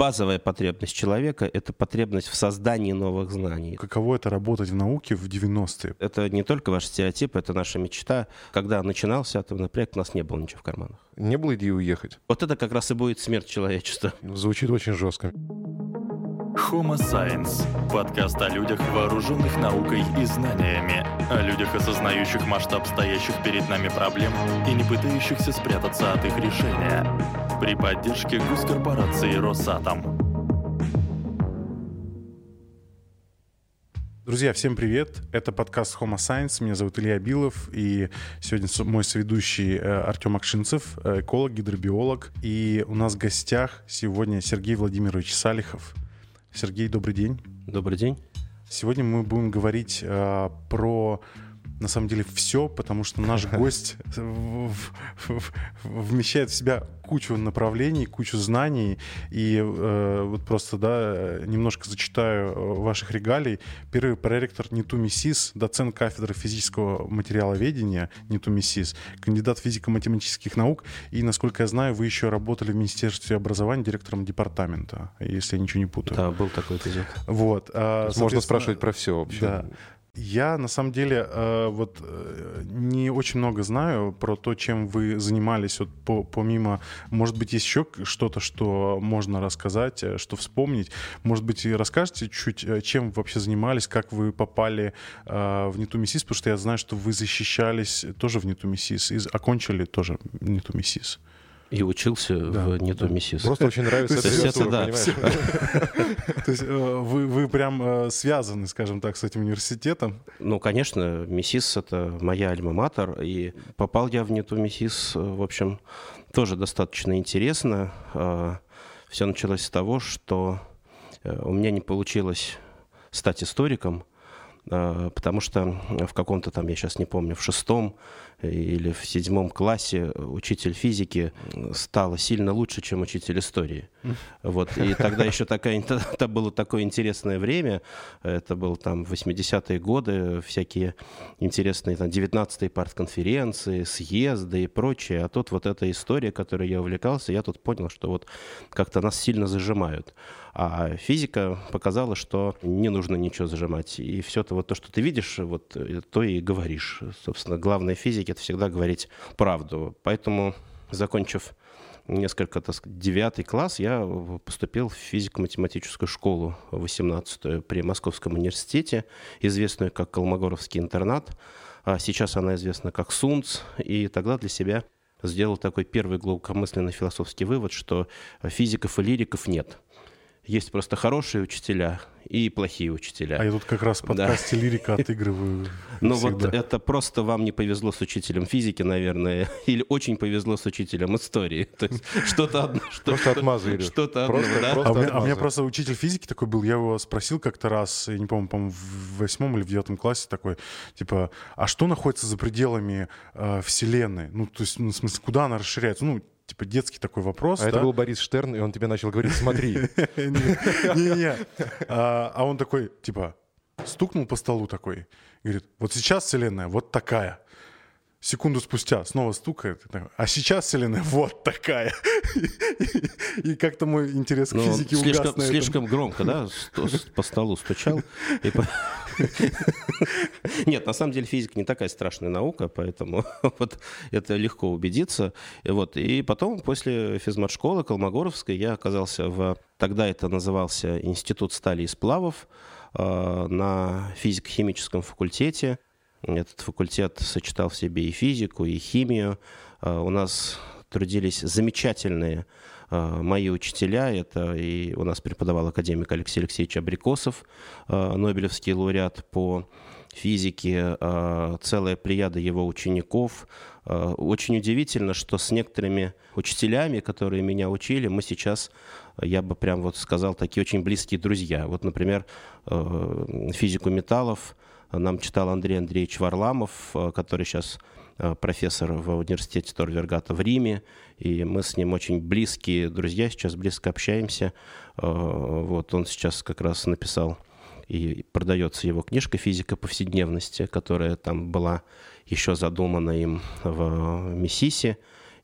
базовая потребность человека — это потребность в создании новых знаний. Каково это работать в науке в 90-е? Это не только ваш стереотип, это наша мечта. Когда начинался атомный проект, у нас не было ничего в карманах. Не было идеи уехать? Вот это как раз и будет смерть человечества. Звучит очень жестко. Homo Science – подкаст о людях, вооруженных наукой и знаниями, о людях, осознающих масштаб стоящих перед нами проблем и не пытающихся спрятаться от их решения. При поддержке госкорпорации «Росатом». Друзья, всем привет! Это подкаст Homo Science. Меня зовут Илья Билов. И сегодня мой соведущий э, Артем Акшинцев, э, эколог, гидробиолог. И у нас в гостях сегодня Сергей Владимирович Салихов. Сергей, добрый день. Добрый день. Сегодня мы будем говорить э, про на самом деле все, потому что наш гость вмещает в себя кучу направлений, кучу знаний. И э, вот просто, да, немножко зачитаю э, ваших регалий. Первый проректор НИТУ МИСИС, доцент кафедры физического материаловедения НИТУ МИСИС, кандидат физико-математических наук. И, насколько я знаю, вы еще работали в Министерстве образования директором департамента, если я ничего не путаю. Да, был такой эпизод. Вот. А, Можно спрашивать про все вообще. Да. Я на самом деле э, вот э, не очень много знаю про то, чем вы занимались. Вот по, помимо, может быть, есть еще что-то, что можно рассказать, э, что вспомнить. Может быть, и расскажете чуть, чем вы вообще занимались, как вы попали в Нетумисис, потому что я знаю, что вы защищались тоже в Нетумисис и окончили тоже Нетумисис. И учился да, в НИТУ да. МИСИС. Просто очень нравится эта да. То есть э, вы, вы прям э, связаны, скажем так, с этим университетом? Ну, конечно, МИСИС — это моя альма-матер, и попал я в НИТУ МИСИС, э, в общем, тоже достаточно интересно. Все началось с того, что у меня не получилось стать историком, потому что в каком-то там, я сейчас не помню, в шестом или в седьмом классе учитель физики стала сильно лучше, чем учитель истории. Вот. И тогда еще такая, это было такое интересное время, это был там 80-е годы, всякие интересные там 19-е партконференции, съезды и прочее. А тут вот эта история, которой я увлекался, я тут понял, что вот как-то нас сильно зажимают. А физика показала, что не нужно ничего зажимать. И все то, вот то, что ты видишь, вот то и говоришь. Собственно, главное физики это всегда говорить правду. Поэтому, закончив несколько, так сказать, девятый класс, я поступил в физико-математическую школу 18-ю при Московском университете, известную как Колмогоровский интернат. А сейчас она известна как СУНЦ. И тогда для себя сделал такой первый глубокомысленный философский вывод, что физиков и лириков нет – есть просто хорошие учителя и плохие учителя. А я тут как раз в подкасте да. лирика отыгрываю. Ну вот это просто вам не повезло с учителем физики, наверное, или очень повезло с учителем истории. То есть что-то одно. Просто отмазали. Что-то одно, да? А у, меня, а у меня просто учитель физики такой был, я его спросил как-то раз, я не помню, по-моему, в восьмом или в девятом классе такой, типа, а что находится за пределами э, Вселенной? Ну, то есть, ну, в смысле, куда она расширяется? Ну, типа детский такой вопрос. А это был Борис Штерн, и он тебе начал говорить, смотри. Не-не. А, а он такой, типа, стукнул по столу такой, говорит, вот сейчас Вселенная вот такая. Секунду спустя снова стукает, а сейчас Вселенная вот такая. И как-то мой интерес к ну, физике угас Слишком громко, да, по столу стучал. Нет, на самом деле физика не такая страшная наука, поэтому вот это легко убедиться. И, вот, и потом, после физмат-школы Колмогоровской, я оказался в... Тогда это назывался Институт стали и сплавов э, на физико-химическом факультете. Этот факультет сочетал в себе и физику, и химию. Э, у нас трудились замечательные Э, мои учителя, это и у нас преподавал академик Алексей Алексеевич Абрикосов, э, Нобелевский лауреат по физике, целая плеяда его учеников. Очень удивительно, что с некоторыми учителями, которые меня учили, мы сейчас, я бы прям вот сказал, такие очень близкие друзья. Вот, например, физику металлов нам читал Андрей Андреевич Варламов, который сейчас Э, профессор в университете Торвергата в Риме, и мы с ним очень близкие друзья, сейчас близко общаемся. Э, вот он сейчас как раз написал и продается его книжка «Физика повседневности», которая там была еще задумана им в Миссиси.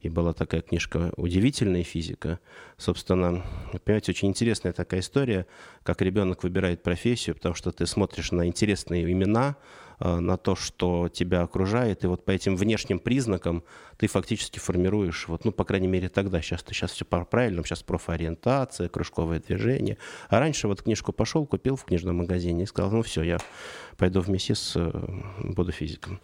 И была такая книжка «Удивительная физика». Собственно, понимаете, очень интересная такая история, как ребенок выбирает профессию, потому что ты смотришь на интересные имена, на то, что тебя окружает, и вот по этим внешним признакам ты фактически формируешь, вот, ну, по крайней мере, тогда, сейчас, сейчас все правильно, сейчас профориентация, кружковое движение, а раньше вот книжку пошел, купил в книжном магазине и сказал, ну, все, я пойду в МИСИС, э, буду физиком.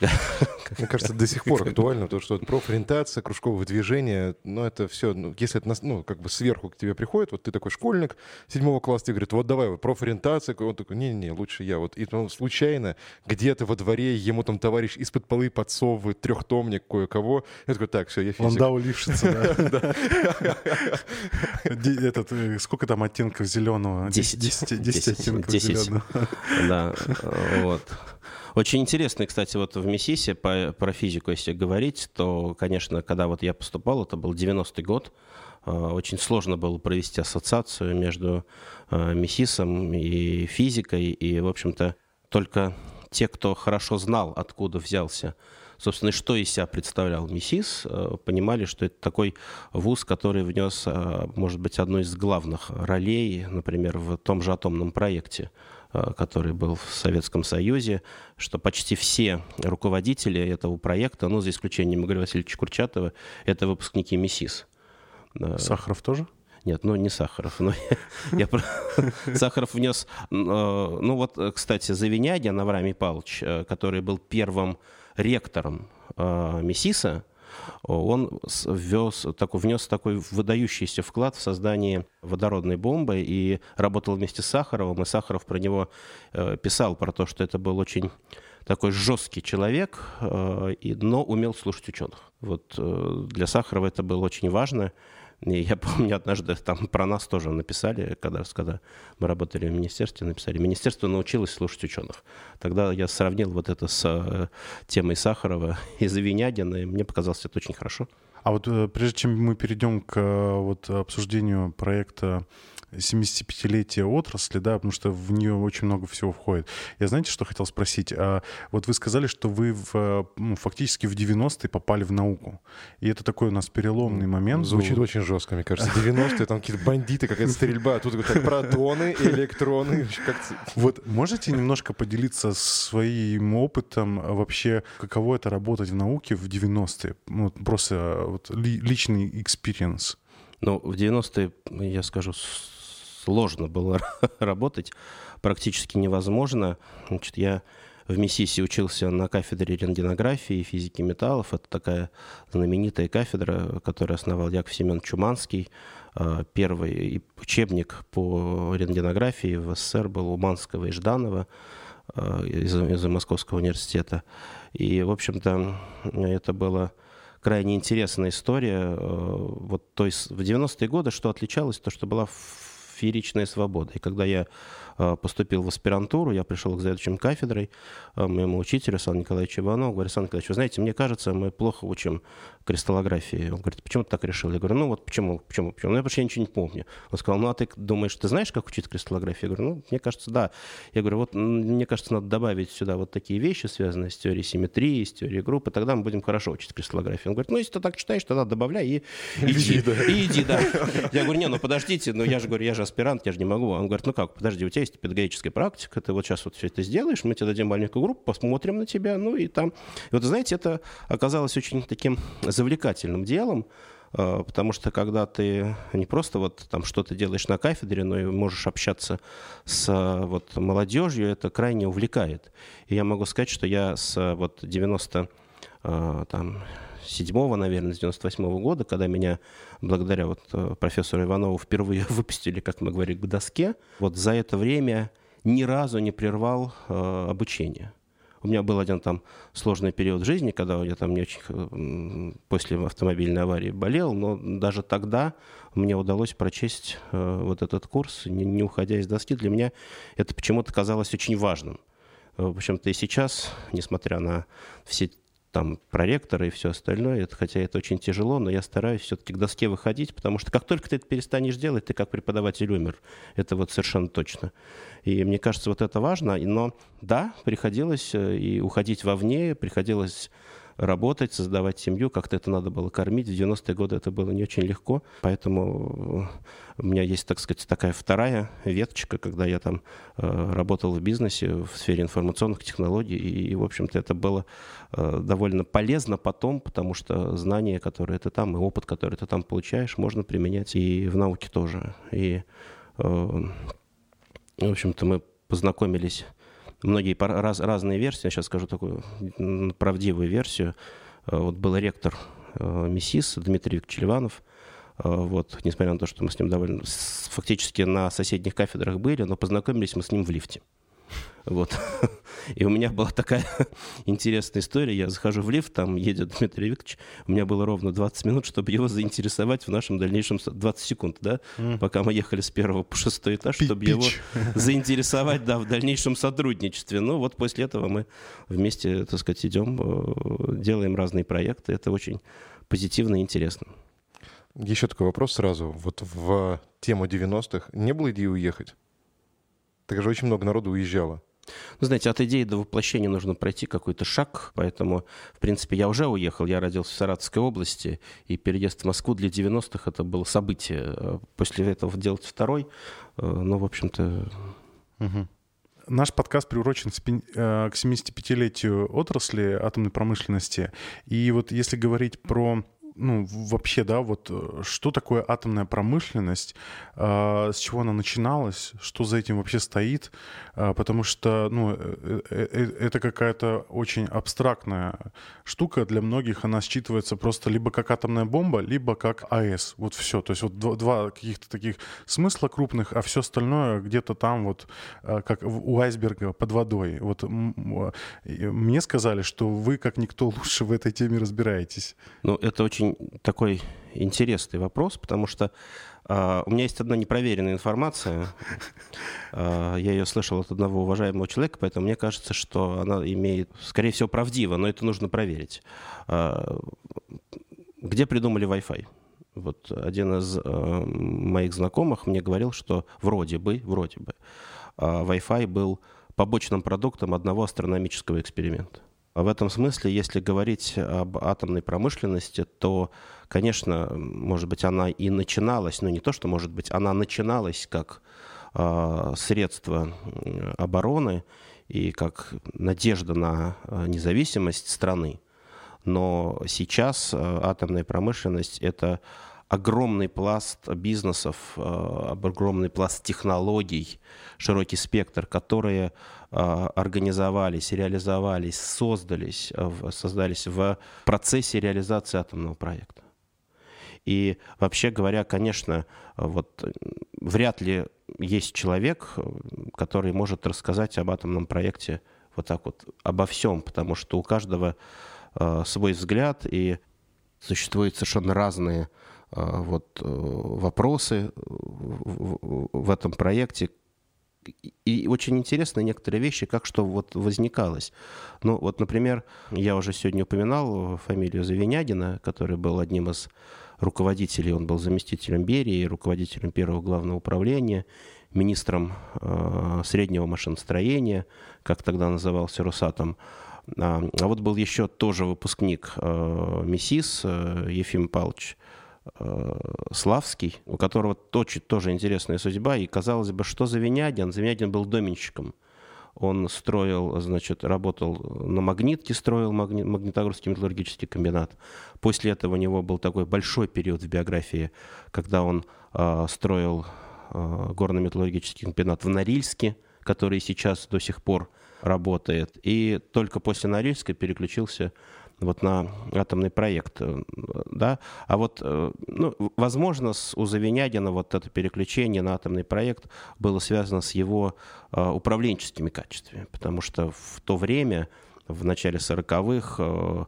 Мне кажется, до сих пор актуально то, что профориентация, кружковое движение, ну, это все, ну, если это, ну, как бы сверху к тебе приходит, вот ты такой школьник седьмого класса, тебе говорит, вот давай, вот профориентация, он такой, не-не, лучше я, вот, и ну, случайно где-то во дворе ему там товарищ из-под полы подсовывает трехтомник кое-кого. Я такой, так, все, я физик. Ландау Лившица, да. Этот, э, сколько там оттенков зеленого? Десять. Десять оттенков зеленого. Да, вот. Очень интересно, кстати, вот в МИСИСе по, про физику, если говорить, то, конечно, когда вот я поступал, это был 90-й год, э, очень сложно было провести ассоциацию между э, МИСИСом и физикой, и, в общем-то, только те, кто хорошо знал, откуда взялся, собственно, что из себя представлял МИСИС, э, понимали, что это такой вуз, который внес, э, может быть, одну из главных ролей, например, в том же атомном проекте э, который был в Советском Союзе, что почти все руководители этого проекта, ну, за исключением Игоря Васильевича Курчатова, это выпускники МИСИС. Сахаров тоже? Нет, ну не Сахаров. Но я, Сахаров внес... Э, ну вот, кстати, Завинягин Авраамий Павлович, э, который был первым ректором э, МИСИСа, он ввез, такой, внес такой выдающийся вклад в создание водородной бомбы и работал вместе с Сахаровым, и Сахаров про него писал, про то, что это был очень такой жесткий человек, но умел слушать ученых. Вот для Сахарова это было очень важно. И я помню, однажды там про нас тоже написали, когда, когда мы работали в министерстве, написали, министерство научилось слушать ученых. Тогда я сравнил вот это с э, темой Сахарова и Завинягина, и мне показалось это очень хорошо. А вот э, прежде чем мы перейдем к э, вот, обсуждению проекта 75-летие отрасли, да, потому что в нее очень много всего входит. Я знаете, что хотел спросить? А, вот вы сказали, что вы в, ну, фактически в 90-е попали в науку. И это такой у нас переломный момент. Звучит был. очень жестко, мне кажется. 90-е, там какие-то бандиты, какая-то стрельба, а тут так, протоны, электроны. Вот можете немножко поделиться своим опытом вообще, каково это работать в науке в 90-е? Вот просто вот, личный experience. Ну, в 90-е, я скажу, сложно было работать, практически невозможно. Значит, я в МИСИСе учился на кафедре рентгенографии и физики металлов. Это такая знаменитая кафедра, которую основал Яков Семен Чуманский. А, первый учебник по рентгенографии в СССР был у Манского и Жданова а, из, из Московского университета. И, в общем-то, это было крайне интересная история. А, вот, то есть в 90-е годы что отличалось, то, что была фееричная свобода. И когда я поступил в аспирантуру, я пришел к заведующим кафедрой, э, моему учителю Сан Николаевичу Иванову, говорю, Сан Николаевич, вы знаете, мне кажется, мы плохо учим кристаллографии. Он говорит, почему ты так решил? Я говорю, ну вот почему, почему, почему? Ну, я вообще ничего не помню. Он сказал, ну а ты думаешь, ты знаешь, как учить кристаллографию? Я говорю, ну, мне кажется, да. Я говорю, вот мне кажется, надо добавить сюда вот такие вещи, связанные с теорией симметрии, с теорией группы, тогда мы будем хорошо учить кристаллографию. Он говорит, ну, если ты так читаешь, тогда добавляй и иди. И иди, да. Я говорю, не, ну подождите, ну я же говорю, я же аспирант, я же не могу. Он говорит, ну как, подожди, у тебя есть педагогическая практика, ты вот сейчас вот все это сделаешь, мы тебе дадим маленькую группу, посмотрим на тебя, ну и там. И вот, знаете, это оказалось очень таким завлекательным делом, э, потому что когда ты не просто вот там что-то делаешь на кафедре, но и можешь общаться с вот молодежью, это крайне увлекает. И я могу сказать, что я с вот 90 э, там, седьмого, наверное, с 98 -го года, когда меня благодаря вот э, профессору Иванову впервые выпустили, как мы говорим, к доске, вот за это время ни разу не прервал э, обучение. У меня был один там сложный период жизни, когда я там не очень э, после автомобильной аварии болел, но даже тогда мне удалось прочесть э, вот этот курс, не, не уходя из доски. Для меня это почему-то казалось очень важным. В общем-то и сейчас, несмотря на все там проректора и все остальное. Это, хотя это очень тяжело, но я стараюсь все-таки к доске выходить, потому что как только ты это перестанешь делать, ты как преподаватель умер. Это вот совершенно точно. И мне кажется, вот это важно. Но да, приходилось э, и уходить вовне, приходилось работать, создавать семью, как-то это надо было кормить. В 90-е годы это было не очень легко, поэтому у меня есть, так сказать, такая вторая веточка, когда я там э, работал в бизнесе в сфере информационных технологий, и, и в общем-то, это было э, довольно полезно потом, потому что знания, которые ты там, и опыт, который ты там получаешь, можно применять и в науке тоже. И, э, в общем-то, мы познакомились многие раз, разные версии. Я сейчас скажу такую правдивую версию. Э, вот был ректор э, МИСИС Дмитрий Викторович Ливанов. Э, вот, несмотря на то, что мы с ним довольно фактически на соседних кафедрах были, но познакомились мы с ним в лифте. Вот. И у меня была такая интересная история. Я захожу в лифт, там едет Дмитрий Викторович. У меня было ровно 20 минут, чтобы его заинтересовать в нашем дальнейшем... 20 секунд, да? Mm. Пока мы ехали с первого по шестой этаж, Пи чтобы его заинтересовать, да, в дальнейшем сотрудничестве. Ну, вот после этого мы вместе, так сказать, идем, э, делаем разные проекты. Это очень позитивно и интересно. Еще такой вопрос сразу. Вот в тему 90-х не было идеи уехать? Так же очень много народу уезжало. Ну, знаете, от идеи до воплощения нужно пройти какой-то шаг, поэтому, в принципе, я уже уехал, я родился в Саратовской области, и переезд в Москву для 90-х это было событие. После этого делать второй, э, ну, в общем-то... Угу. Наш подкаст приурочен э, к 75-летию отрасли атомной промышленности. И вот если говорить про ну, вообще, да, вот э, что такое атомная промышленность, э, с чего она начиналась, что за этим вообще стоит, э, потому что, ну, э, э, это какая-то очень абстрактная штука, для многих она считывается просто либо как атомная бомба, либо как АЭС, вот все, то есть вот два, два каких-то таких смысла крупных, а все остальное где-то там вот, э, как у айсберга под водой. Вот мне сказали, что вы, как никто лучше в этой теме разбираетесь. Ну, это очень очень такой интересный вопрос, потому что Uh, у меня есть одна непроверенная информация. Uh, я ее слышал от одного уважаемого человека, поэтому мне кажется, что она имеет, скорее всего, правдиво, но это нужно проверить. Uh, где придумали Wi-Fi? Вот один из моих знакомых мне говорил, что вроде бы, вроде бы, Wi-Fi был побочным продуктом одного астрономического эксперимента. В этом смысле, если говорить об атомной промышленности, то, конечно, может быть, она и начиналась, но не то, что может быть, она начиналась как э, средство обороны и как надежда на а, независимость страны. Но сейчас атомная промышленность – это огромный пласт бизнесов, огромный пласт технологий, широкий спектр, которые а, организовались, реализовались, создались, э, создались в процессе реализации атомного проекта. И вообще говоря, конечно, вот вряд ли есть человек, который может рассказать об атомном проекте вот так вот обо всем, потому что у каждого э, свой взгляд и существуют совершенно разные э, вот э, вопросы в, этом проекте, и очень интересны некоторые вещи, как что вот возникалось. Ну, вот, например, я уже сегодня упоминал фамилию Завинягина, который был одним из руководителей, он был заместителем Берии, руководителем первого главного управления, министром э, среднего машиностроения, как тогда назывался Росатом. А, а вот был еще тоже выпускник э, МИСИС э, Ефим Павлович Славский, у которого тоже, тоже интересная судьба. И казалось бы, что за Винядин? Завинядин был доменщиком. Он строил, значит, работал на магнитке, строил магни... магнитогорский металлургический комбинат. После этого у него был такой большой период в биографии, когда он э, строил э, горно-металлургический комбинат в Норильске, который сейчас до сих пор работает. И только после Норильска переключился вот на атомный проект, э, да, а вот, э, ну, возможно, с, у Завинягина вот это переключение на атомный проект было связано с его uh, управленческими качествами, потому что в то время, в начале 40-х, uh,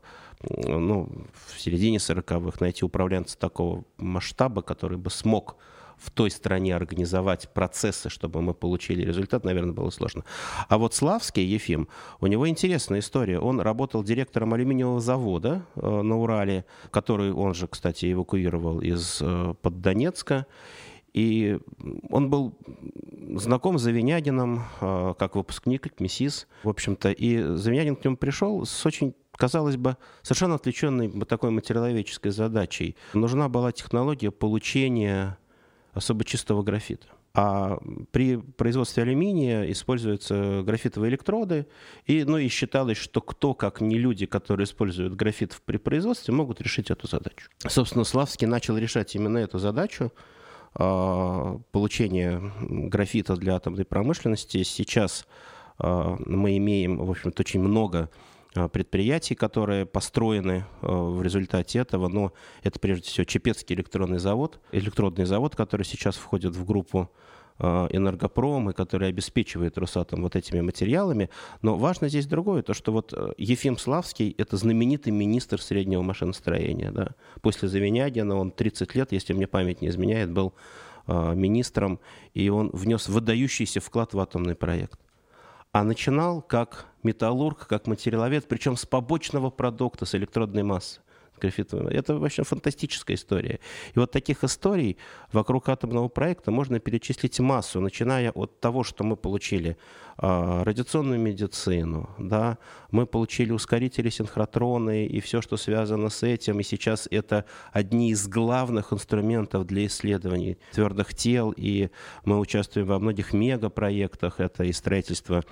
ну, в середине 40-х найти управленца такого масштаба, который бы смог в той стране организовать процессы, чтобы мы получили результат, наверное, было сложно. А вот Славский Ефим, у него интересная история. Он работал директором алюминиевого завода э, на Урале, который он же, кстати, эвакуировал из э, под Донецка. И он был знаком с Завинягином, э, как выпускник МИСИС, в общем-то. И Завинягин к нему пришел с очень казалось бы, совершенно отвлеченной такой материаловедческой задачей. Нужна была технология получения особо чистого графита. А при производстве алюминия используются графитовые электроды, и, ну, и считалось, что кто, как не люди, которые используют графит при производстве, могут решить эту задачу. Собственно, Славский начал решать именно эту задачу, а, получения графита для атомной промышленности. Сейчас а, мы имеем, в общем-то, очень много предприятий, которые построены в результате этого, но это прежде всего Чепецкий электронный завод, электродный завод, который сейчас входит в группу Э, энергопром, и который обеспечивает Росатом вот этими материалами. Но важно здесь другое, то что вот э, Ефим Славский – это знаменитый министр среднего машиностроения. Да? После Завинягина он 30 лет, если мне память не изменяет, был э, министром, и он внес выдающийся вклад в атомный проект. А начинал как металлург, как материаловед, причем с побочного продукта, с электродной массы графитовым. Это вообще фантастическая история. И вот таких историй вокруг атомного проекта можно перечислить массу, начиная от того, что мы получили э, радиационную медицину, да, мы получили ускорители синхротроны и все, что связано с этим. И сейчас это одни из главных инструментов для исследований твердых тел. И мы участвуем во многих мегапроектах. Это и строительство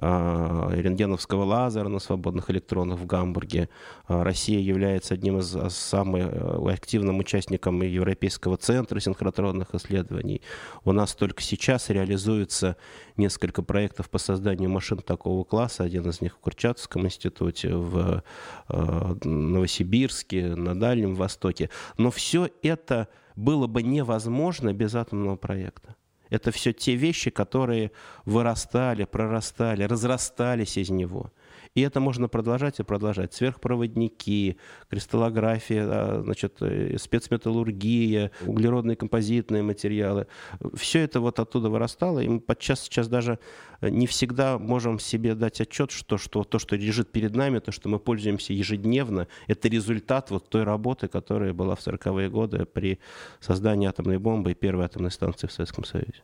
рентгеновского лазера на свободных электронах в Гамбурге. А, Россия является одним из а, самых э, активным участником Европейского центра синхротронных исследований. У нас только сейчас реализуется несколько проектов по созданию машин такого класса. Один из них в Курчатовском институте, в Новосибирске, на Дальнем Востоке. Но все это было бы невозможно без атомного проекта. Это все те вещи, которые вырастали, прорастали, разрастались из него. И это можно продолжать и продолжать. Сверхпроводники, кристаллография, а, значит, э, спецметаллургия, углеродные композитные материалы. Все это вот оттуда вырастало, и мы подчас сейчас даже не всегда можем себе дать отчет, что, что то, что лежит перед нами, то, что мы пользуемся ежедневно, это результат вот той работы, которая была в 40-е годы при создании атомной бомбы и первой атомной станции в Советском Союзе.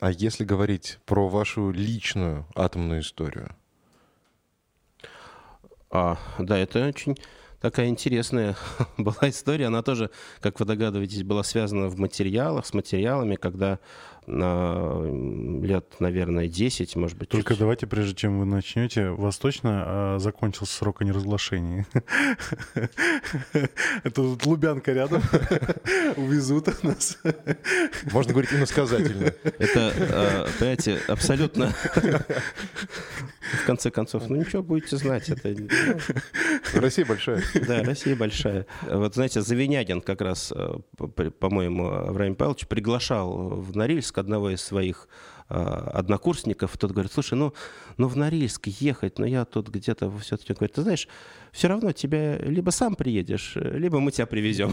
А если говорить про вашу личную атомную историю? А, да, это очень такая интересная была история. Она тоже, как вы догадываетесь, была связана в материалах, с материалами, когда на лет, наверное, 10, может быть. Только чуть... давайте, прежде чем вы начнете, вас точно а, закончился срок о неразглашении? Это тут Лубянка рядом. Увезут нас. Можно говорить иносказательно. Это, а, понимаете, абсолютно... В конце концов, ну ничего, будете знать. Это... Россия большая. Да, Россия большая. Вот, знаете, Завинягин как раз, а, по-моему, Авраам Павлович приглашал в Норильск Норильск одного из своих э, однокурсников, тот говорит, слушай, ну, ну в Норильск ехать, но я тут где-то все-таки, говорит, ты знаешь, все равно тебя либо сам приедешь, либо мы тебя привезем.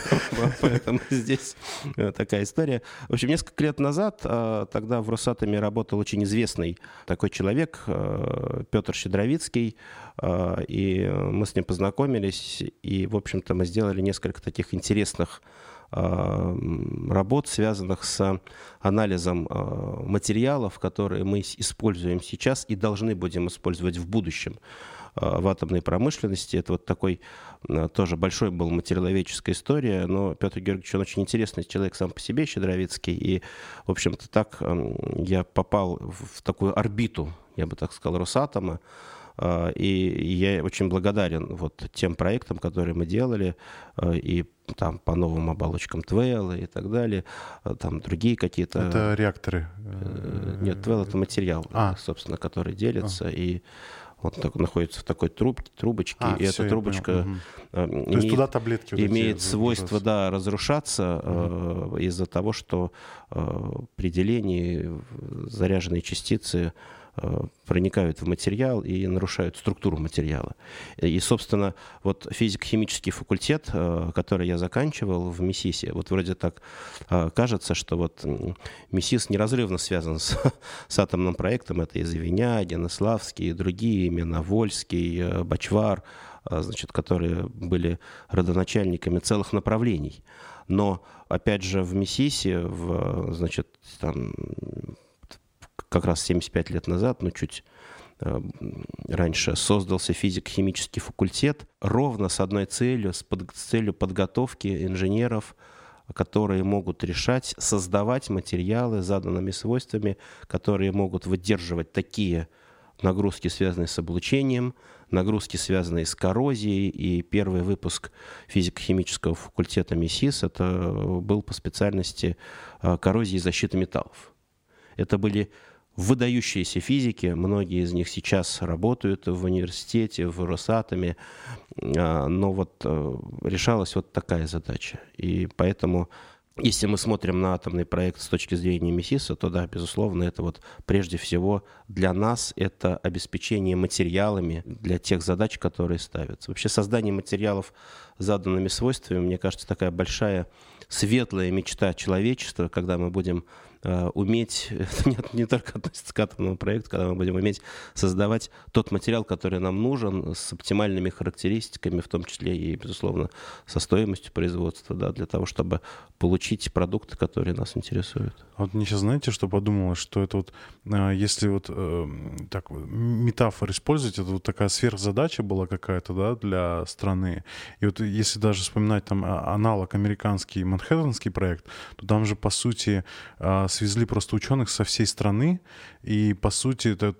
Поэтому здесь э, такая история. В общем, несколько лет назад э, тогда в Росатоме работал очень известный такой человек, э, Петр Щедровицкий, и мы с ним познакомились, и, в общем-то, мы сделали несколько таких интересных работ, связанных с анализом э, материалов, которые мы используем сейчас и должны будем использовать в будущем э, в атомной промышленности. Это вот такой тоже большой был материаловедческая история, но Петр Георгиевич, он очень интересный человек сам по себе, Щедровицкий, и, в общем-то, так я попал в такую орбиту, я бы так сказал, Росатома, и я очень благодарен вот тем проектам, которые мы делали, и там по новым оболочкам Твелла и так далее, а, там другие какие-то... Это реакторы? Э, нет, Твелл это материал, а. собственно, который делится, а. и он так, находится в такой труб, трубочке, а, и эта трубочка угу. имеет, туда таблетки вот имеет свойство да, разрушаться угу. э, из-за того, что э, при делении заряженные частицы Э, проникают в материал и нарушают структуру материала. И, собственно, вот физико-химический факультет, э, который я заканчивал в МИСИСе, вот вроде так э, кажется, что вот МИСИС неразрывно связан с, с атомным проектом. Это и Завинягин, и Славский, и другие, именно Вольский, Бачвар, значит, которые были родоначальниками целых направлений. Но, опять же, в МИСИСе, в, значит, там, как раз 75 лет назад, ну, чуть раньше создался физико-химический факультет ровно с одной целью, с, под, с целью подготовки инженеров, которые могут решать, создавать материалы с заданными свойствами, которые могут выдерживать такие нагрузки, связанные с облучением, нагрузки, связанные с коррозией. И первый выпуск физико-химического факультета МИСИС это был по специальности а, коррозии и защиты металлов. Это были выдающиеся физики, многие из них сейчас работают в университете, в Росатоме, а, но вот э, решалась вот такая задача. И поэтому если мы смотрим на атомный проект с точки зрения МИСИСа, то да, безусловно, это вот прежде всего для нас это обеспечение материалами для тех задач, которые ставятся. Вообще создание материалов заданными свойствами, мне кажется, такая большая светлая мечта человечества, когда мы будем уметь, это не, не только относится к атомному проекту, когда мы будем уметь создавать тот материал, который нам нужен, с оптимальными характеристиками, в том числе и, безусловно, со стоимостью производства, да, для того, чтобы получить продукты, которые нас интересуют. А вот мне сейчас, знаете, что подумалось, что это вот, э, если вот э, так метафор использовать, это вот такая сверхзадача была какая-то, да, для страны. И вот если даже вспоминать там а, аналог американский Манхэттенский проект, то там же, по сути, свезли просто ученых со всей страны, и, по сути, это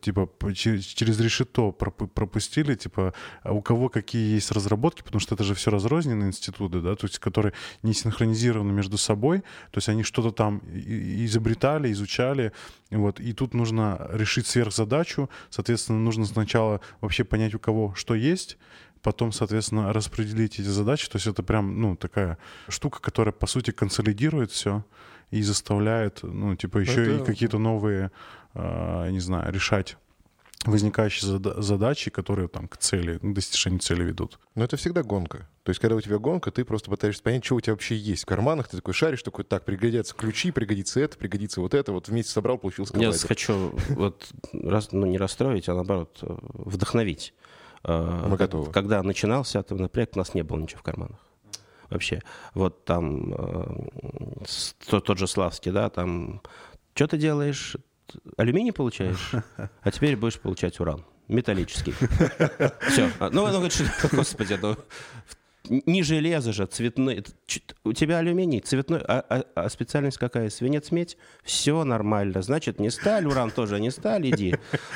типа через решето пропустили, типа а у кого какие есть разработки, потому что это же все разрозненные институты, да, то есть которые не синхронизированы между собой, то есть они что-то там изобретали, изучали, вот, и тут нужно решить сверхзадачу, соответственно, нужно сначала вообще понять, у кого что есть, потом, соответственно, распределить эти задачи, то есть это прям, ну, такая штука, которая, по сути, консолидирует все, и заставляет, ну, типа, еще Это... и какие-то новые, э, не знаю, решать возникающие зада- задачи, которые там к цели, к достижению цели ведут. Но это всегда гонка. То есть, когда у тебя гонка, ты просто пытаешься понять, что у тебя вообще есть в карманах. Ты такой шаришь, такой, так, пригодятся ключи, пригодится это, пригодится вот это. Вот вместе собрал, получился Я хочу вот раз, ну, не расстроить, а наоборот вдохновить. Э, Мы готовы. Когда начинался атомный проект, у нас не было ничего в карманах вообще. Вот там э, тот же Славский, да, там, что ты делаешь? Алюминий получаешь, а теперь будешь получать уран металлический. Все. Ну, ну, говорит, господи, ну, не железо же, цветной. У тебя алюминий, цветной, а, а, а специальность какая? Свинец, медь? Все нормально. Значит, не сталь, уран тоже не сталь, иди.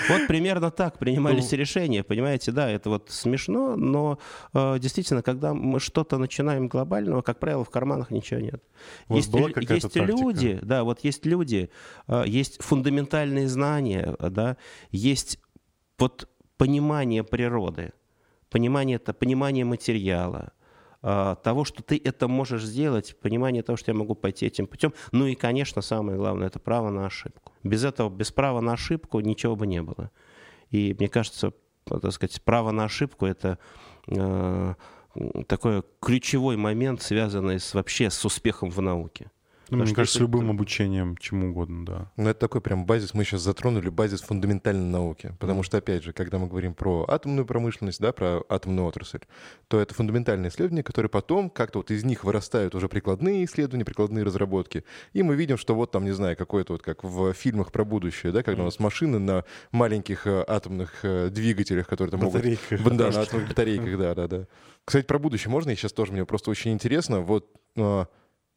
Вот примерно так принимались ну. решения, понимаете, да, это вот смешно, но э, действительно, когда мы что-то начинаем глобального, как правило, в карманах ничего нет. Есть, есть люди, да, вот есть люди, э, есть фундаментальные знания, да, есть вот понимание природы, понимание, это понимание материала, того, что ты это можешь сделать, понимание того, что я могу пойти этим путем. Ну и, конечно, самое главное, это право на ошибку. Без этого, без права на ошибку ничего бы не было. И мне кажется, так сказать, право на ошибку это э, такой ключевой момент, связанный с, вообще с успехом в науке. Ну, мне кажется, любым обучением, чему угодно, да. Ну, это такой прям базис, мы сейчас затронули базис фундаментальной науки. Потому что, опять же, когда мы говорим про атомную промышленность, да, про атомную отрасль, то это фундаментальные исследования, которые потом как-то вот из них вырастают уже прикладные исследования, прикладные разработки. И мы видим, что вот там, не знаю, какое-то вот как в фильмах про будущее, да, когда у нас машины на маленьких э, атомных э, двигателях, которые там могут... Да, на атомных батарейках, да, да, да. Кстати, про будущее можно? И сейчас тоже мне просто очень интересно. Вот а,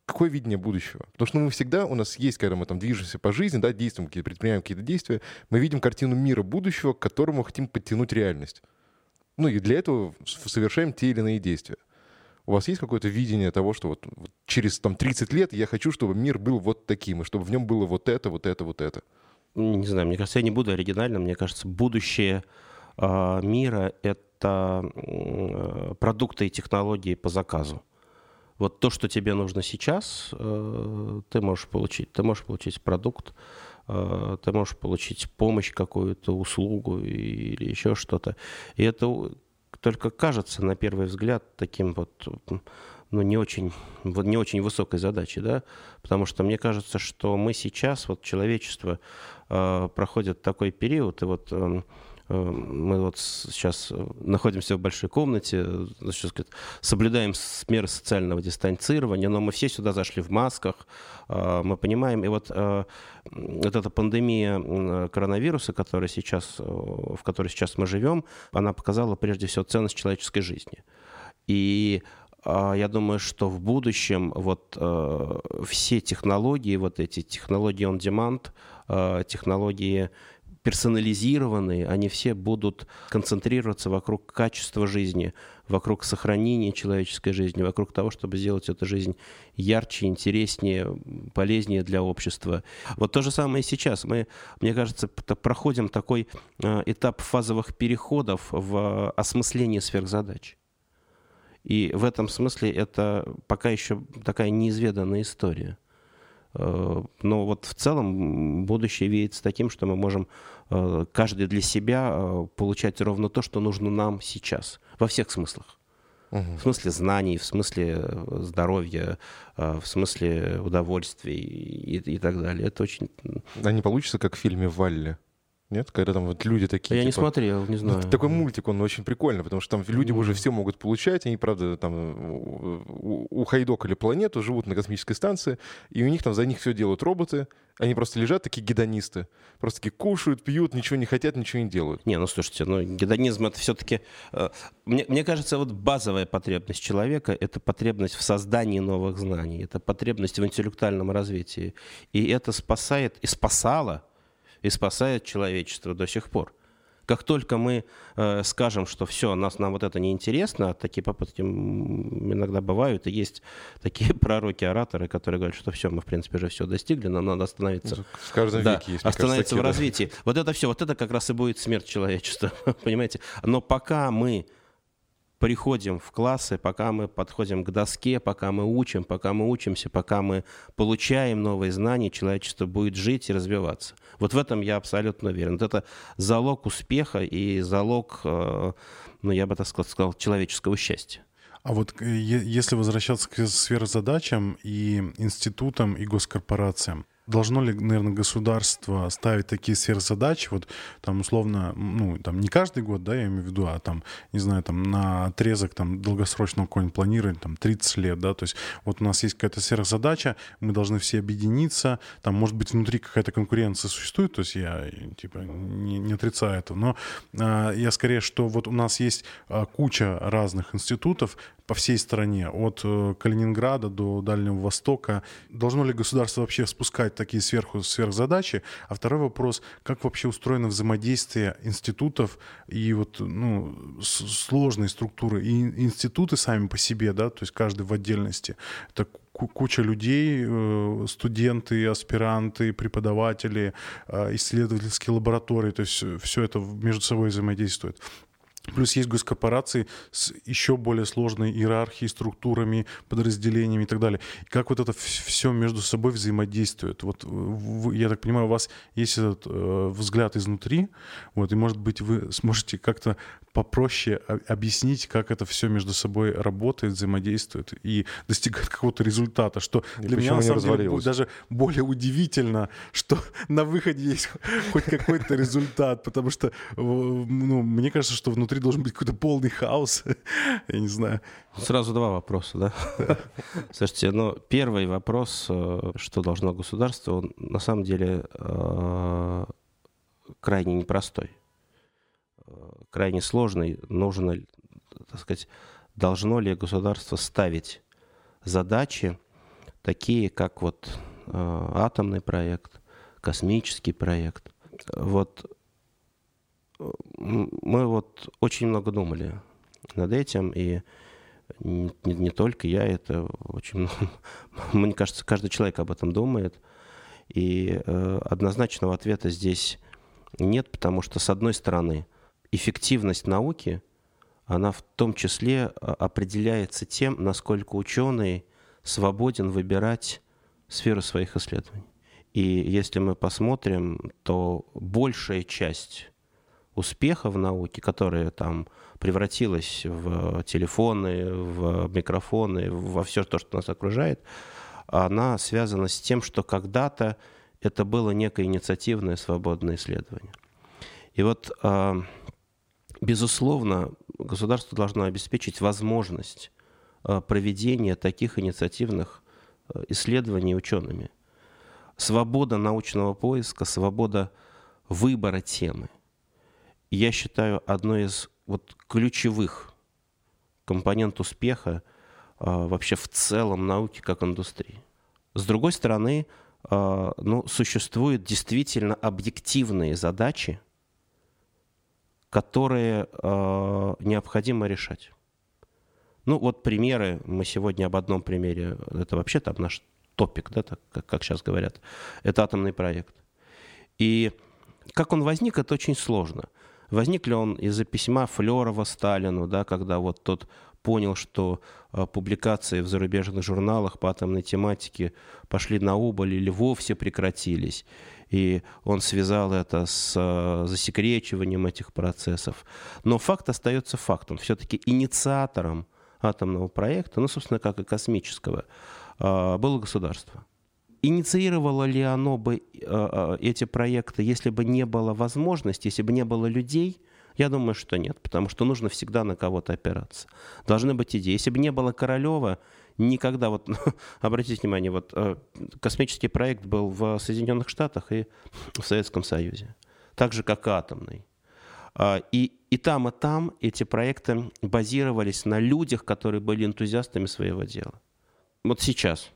какое видение будущего? Потому что ну, мы всегда, у нас есть, когда мы там движемся по жизни, да, действуем, какие-то, предпринимаем какие-то действия, мы видим картину мира будущего, к которому хотим подтянуть реальность. Ну и для этого совершаем те или иные действия. У вас есть какое-то видение того, что вот, вот через там, 30 лет я хочу, чтобы мир был вот таким, и чтобы в нем было вот это, вот это, вот это? Не знаю, мне кажется, я не буду оригинальным. Мне кажется, будущее э, мира — это э, продукты и технологии по заказу вот то, что тебе нужно сейчас, э, ты можешь получить. Ты можешь получить продукт, э, ты можешь получить помощь какую-то, услугу или еще что-то. И это только кажется на первый взгляд таким вот ну, не очень, вот не очень высокой задачей, да, потому что мне кажется, что мы сейчас, вот человечество, э, проходит такой период, и вот э, мы вот сейчас находимся в большой комнате, сказать, соблюдаем меры социального дистанцирования, но мы все сюда зашли в масках, мы понимаем, и вот, вот эта пандемия коронавируса, которая сейчас, в которой сейчас мы живем, она показала прежде всего ценность человеческой жизни. И я думаю, что в будущем вот э, все технологии, вот эти технологии on demand, э, технологии персонализированные, они все будут концентрироваться вокруг качества жизни, вокруг сохранения человеческой жизни, вокруг того, чтобы сделать эту жизнь ярче, интереснее, полезнее для общества. Вот то же самое и сейчас. Мы, мне кажется, проходим такой э, этап фазовых переходов в осмысление сверхзадач. И в этом смысле это пока еще такая неизведанная история. Э, но вот в целом будущее видится таким, что мы можем э, каждый для себя э, получать ровно то, что нужно нам сейчас, во всех смыслах. Угу. В смысле знаний, в смысле здоровья, в смысле удовольствий и, и так далее. Это очень... А не получится, как в фильме «Валли»? Нет, когда там вот люди такие. Я типа, не смотрел, не знаю. Такой мультик, он очень прикольный, потому что там люди уже все могут получать, они, правда, там у Хайдокали планету, живут на космической станции, и у них там за них все делают роботы, они просто лежат такие гедонисты, просто такие кушают, пьют, ничего не хотят, ничего не делают. Не, ну слушайте, ну гедонизм это все-таки, э, мне, мне кажется, вот базовая потребность человека это потребность в создании новых знаний, это потребность в интеллектуальном развитии, и это спасает и спасало и спасает человечество до сих пор. Как только мы э, скажем, что все, нас, нам вот это неинтересно, а такие попытки иногда бывают, и есть такие пророки-ораторы, которые говорят, что все, мы, в принципе, уже все достигли, нам надо остановиться. В каждом да, веке есть, остановиться кажется, в развитии. Вот это все, вот это как раз и будет смерть человечества, понимаете? Но пока мы приходим в классы, пока мы подходим к доске, пока мы учим, пока мы учимся, пока мы получаем новые знания, человечество будет жить и развиваться. Вот в этом я абсолютно уверен. Вот это залог успеха и залог, э, ну, я бы так сказал, человеческого счастья. А вот э, если возвращаться к сверхзадачам и институтам, и госкорпорациям, должно ли, наверное, государство ставить такие сверхзадачи, вот там условно, ну, там не каждый год, да, я имею в виду, а там, не знаю, там на отрезок там долгосрочного какого-нибудь планирования, там 30 лет, да, то есть вот у нас есть какая-то сверхзадача, мы должны все объединиться, там, может быть, внутри какая-то конкуренция существует, то есть я, типа, не, не отрицаю это, но а, я скорее, что вот у нас есть а, куча разных институтов, по всей стране, от э, Калининграда до Дальнего Востока. Должно ли государство вообще спускать такие сверху сверхзадачи? А второй вопрос, как вообще устроено взаимодействие институтов и вот ну, сложной структуры и институты сами по себе, да, то есть каждый в отдельности. Это куча людей, э, студенты, аспиранты, преподаватели, э, исследовательские лаборатории, то есть все это между собой взаимодействует. Плюс есть госкорпорации с еще более сложной иерархией, структурами, подразделениями и так далее. И как вот это все между собой взаимодействует? Вот я так понимаю, у вас есть этот э, взгляд изнутри, вот, и, может быть, вы сможете как-то попроще объяснить, как это все между собой работает, взаимодействует и достигает какого-то результата, что и для меня на самом деле даже более удивительно, что на выходе есть хоть какой-то результат, потому что ну, мне кажется, что внутри должен быть какой-то полный хаос, я не знаю. Сразу два вопроса, да? Слушайте, ну, первый вопрос, э, что должно государство, он на самом деле э, крайне непростой крайне сложный. Нужно, так сказать, должно ли государство ставить задачи такие, как вот э, атомный проект, космический проект. Вот мы вот очень много думали над этим, и не, не только я, это очень мне кажется, каждый человек об этом думает. И э, однозначного ответа здесь нет, потому что, с одной стороны, эффективность науки, она в том числе а, определяется тем, насколько ученый свободен выбирать сферу своих исследований. И если мы посмотрим, то большая часть успеха в науке, которая там превратилась в телефоны, в микрофоны, во все то, что нас окружает, она связана с тем, что когда-то это было некое инициативное свободное исследование. И вот а, безусловно, государство должно обеспечить возможность проведения таких инициативных исследований учеными. Свобода научного поиска, свобода выбора темы. Я считаю, одной из вот ключевых компонент успеха вообще в целом науки как индустрии. С другой стороны, а, ну, существуют действительно объективные задачи, которые э, необходимо решать. Ну, вот примеры, мы сегодня об одном примере, это вообще там наш топик, да, так, как, как сейчас говорят, это атомный проект. И как он возник, это очень сложно. Возник ли он из-за письма Флерова Сталину, да, когда вот тот понял, что а, публикации в зарубежных журналах по атомной тематике пошли на убыль или вовсе прекратились. И он связал это с а, засекречиванием этих процессов. Но факт остается фактом. Все-таки инициатором атомного проекта, ну, собственно, как и космического, а, было государство. Инициировало ли оно бы эти проекты, если бы не было возможности, если бы не было людей – я думаю, что нет, потому что нужно всегда на кого-то опираться. Должны быть идеи. Если бы не было Королева, никогда, вот обратите внимание, вот э, космический проект был в Соединенных Штатах и в Советском Союзе, так же, как и атомный. А, и, и там, и там эти проекты базировались на людях, которые были энтузиастами своего дела. Вот сейчас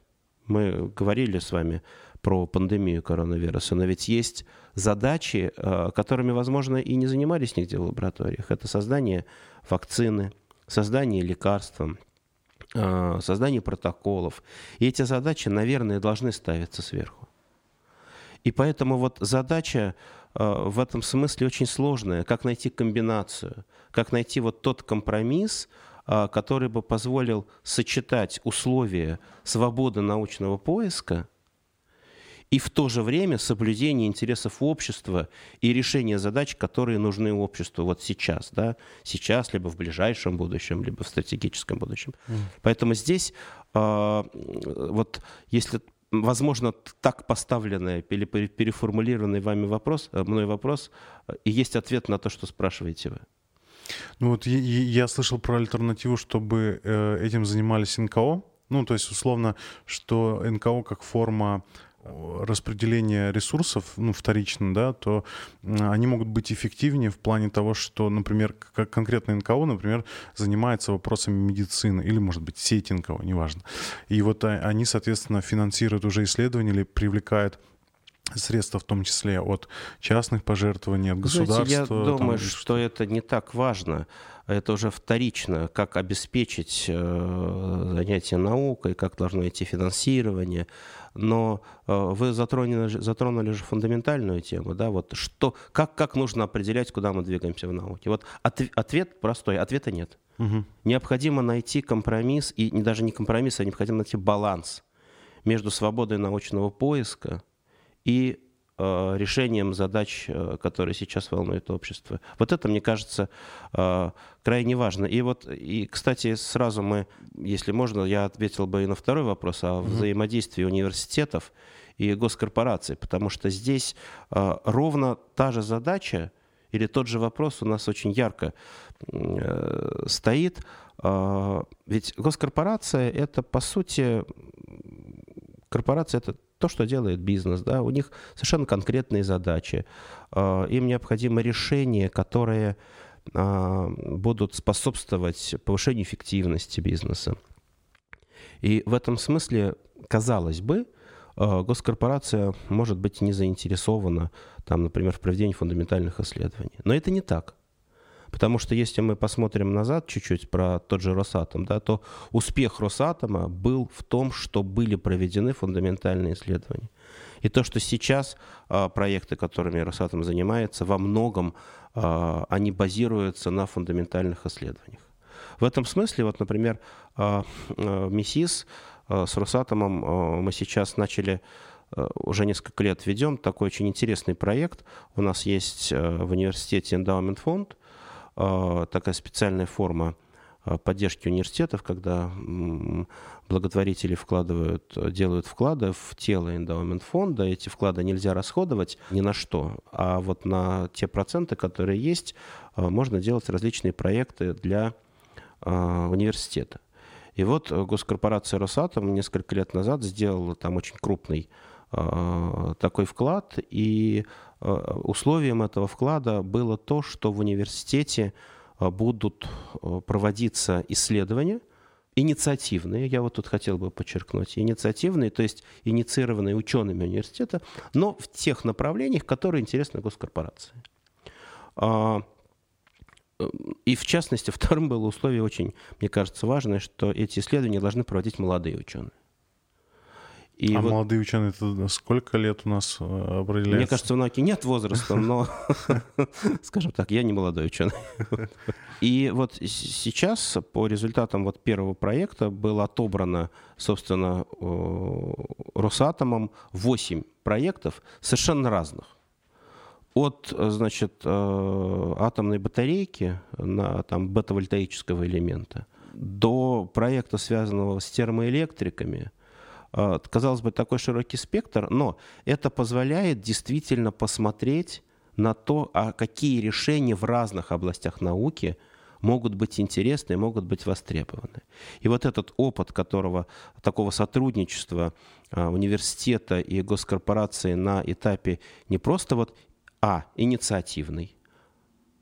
мы говорили с вами про пандемию коронавируса, но ведь есть задачи, э, которыми, возможно, и не занимались нигде в лабораториях. Это создание вакцины, создание лекарства, э, создание протоколов. И эти задачи, наверное, должны ставиться сверху. И поэтому вот задача э, в этом смысле очень сложная. Как найти комбинацию, как найти вот тот компромисс, который бы позволил сочетать условия свободы научного поиска – и в то же время соблюдение интересов общества и решение задач, которые нужны обществу вот сейчас, да, сейчас, либо в ближайшем будущем, либо в стратегическом будущем. Mm. Поэтому здесь э, вот если возможно, так поставленный или переформулированный вами вопрос, э, мной вопрос, и есть ответ на то, что спрашиваете вы. Ну вот я, слышал про альтернативу, чтобы э, этим занимались НКО. Ну, то есть, условно, что НКО как форма распределения ресурсов, ну, вторично, да, то они могут быть эффективнее в плане того, что, например, как конкретно НКО, например, занимается вопросами медицины, или, может быть, сеть НКО, неважно. И вот они, соответственно, финансируют уже исследования или привлекают средства, в том числе от частных пожертвований, от государства. Знаете, я думаю, там, что это не так важно это уже вторично, как обеспечить э, занятие наукой, как должно идти финансирование. Но э, вы затронули, затронули же фундаментальную тему, да, вот что, как, как нужно определять, куда мы двигаемся в науке. Вот от, ответ простой, ответа нет. Угу. Необходимо найти компромисс, и даже не компромисс, а необходимо найти баланс между свободой научного поиска и Э, решением задач, э, которые сейчас волнуют общество. Вот это, мне кажется, э, крайне важно. И вот, и, кстати, сразу мы, если можно, я ответил бы и на второй вопрос о взаимодействии университетов и госкорпораций, потому что здесь ровно та же задача или тот же вопрос у нас очень ярко стоит. Ведь госкорпорация — это, по сути, корпорация — это то, что делает бизнес, да, у них совершенно конкретные задачи. А, им необходимо решения, которые а, будут способствовать повышению эффективности бизнеса. И в этом смысле, казалось бы, а, госкорпорация может быть не заинтересована, там, например, в проведении фундаментальных исследований. Но это не так. Потому что если мы посмотрим назад чуть-чуть про тот же Росатом, да, то успех Росатома был в том, что были проведены фундаментальные исследования. И то, что сейчас а, проекты, которыми Росатом занимается, во многом а, они базируются на фундаментальных исследованиях. В этом смысле, вот, например, а, а, МИСИС а, с Росатомом а, мы сейчас начали а, уже несколько лет ведем такой очень интересный проект. У нас есть а, в университете эндаумент фонд, такая специальная форма поддержки университетов, когда благотворители вкладывают, делают вклады в тело эндаумент фонда. Эти вклады нельзя расходовать ни на что, а вот на те проценты, которые есть, можно делать различные проекты для университета. И вот госкорпорация «Росатом» несколько лет назад сделала там очень крупный такой вклад, и условием этого вклада было то, что в университете Э, будут э, проводиться исследования, инициативные, я вот тут хотел бы подчеркнуть, инициативные, то есть инициированные учеными университета, но в тех направлениях, которые интересны госкорпорации. А, э, и в частности, вторым было условие очень, мне кажется, важное, что эти исследования должны проводить молодые ученые. И а вот, молодые ученые, это сколько лет у нас э, определяется? Мне кажется, в науке нет возраста, но, скажем так, я не молодой ученый. И вот сейчас по результатам вот первого проекта было отобрано, собственно, Росатомом 8 проектов совершенно разных. От, значит, э, атомной батарейки на там бета-вольтаического элемента до проекта, связанного с термоэлектриками – казалось бы, такой широкий спектр, но это позволяет действительно посмотреть на то, а какие решения в разных областях науки могут быть интересны и могут быть востребованы. И вот этот опыт, которого такого сотрудничества а, университета и госкорпорации на этапе не просто вот а инициативный,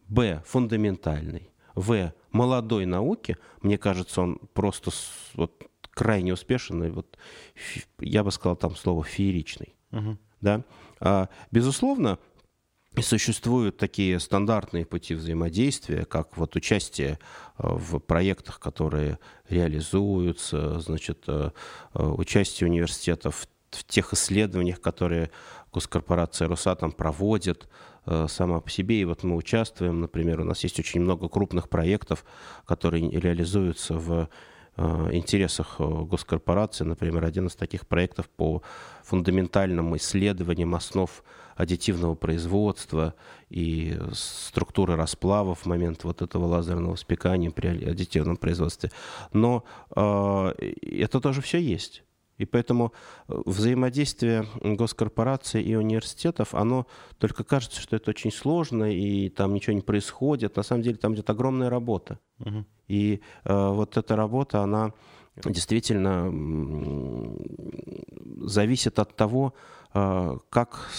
б фундаментальный, в молодой науки, мне кажется, он просто вот крайне успешен, и вот я бы сказал там слово фееричный. Угу. Да? А, безусловно, существуют такие стандартные пути взаимодействия, как вот участие а, в проектах, которые реализуются, значит, а, участие университетов в тех исследованиях, которые госкорпорация Росатом проводит сама по себе. И вот мы участвуем, например, у нас есть очень много крупных проектов, которые реализуются в Э, интересах э, госкорпорации. Например, один из таких проектов по фундаментальным исследованиям основ аддитивного производства и структуры расплавов в момент вот этого лазерного спекания при аддитивном производстве. Но э, это тоже все есть. И поэтому э, взаимодействие госкорпораций и университетов, оно только кажется, что это очень сложно, и там ничего не происходит. На самом деле там идет огромная работа. Угу. И э, вот эта работа, она действительно зависит от того, э, как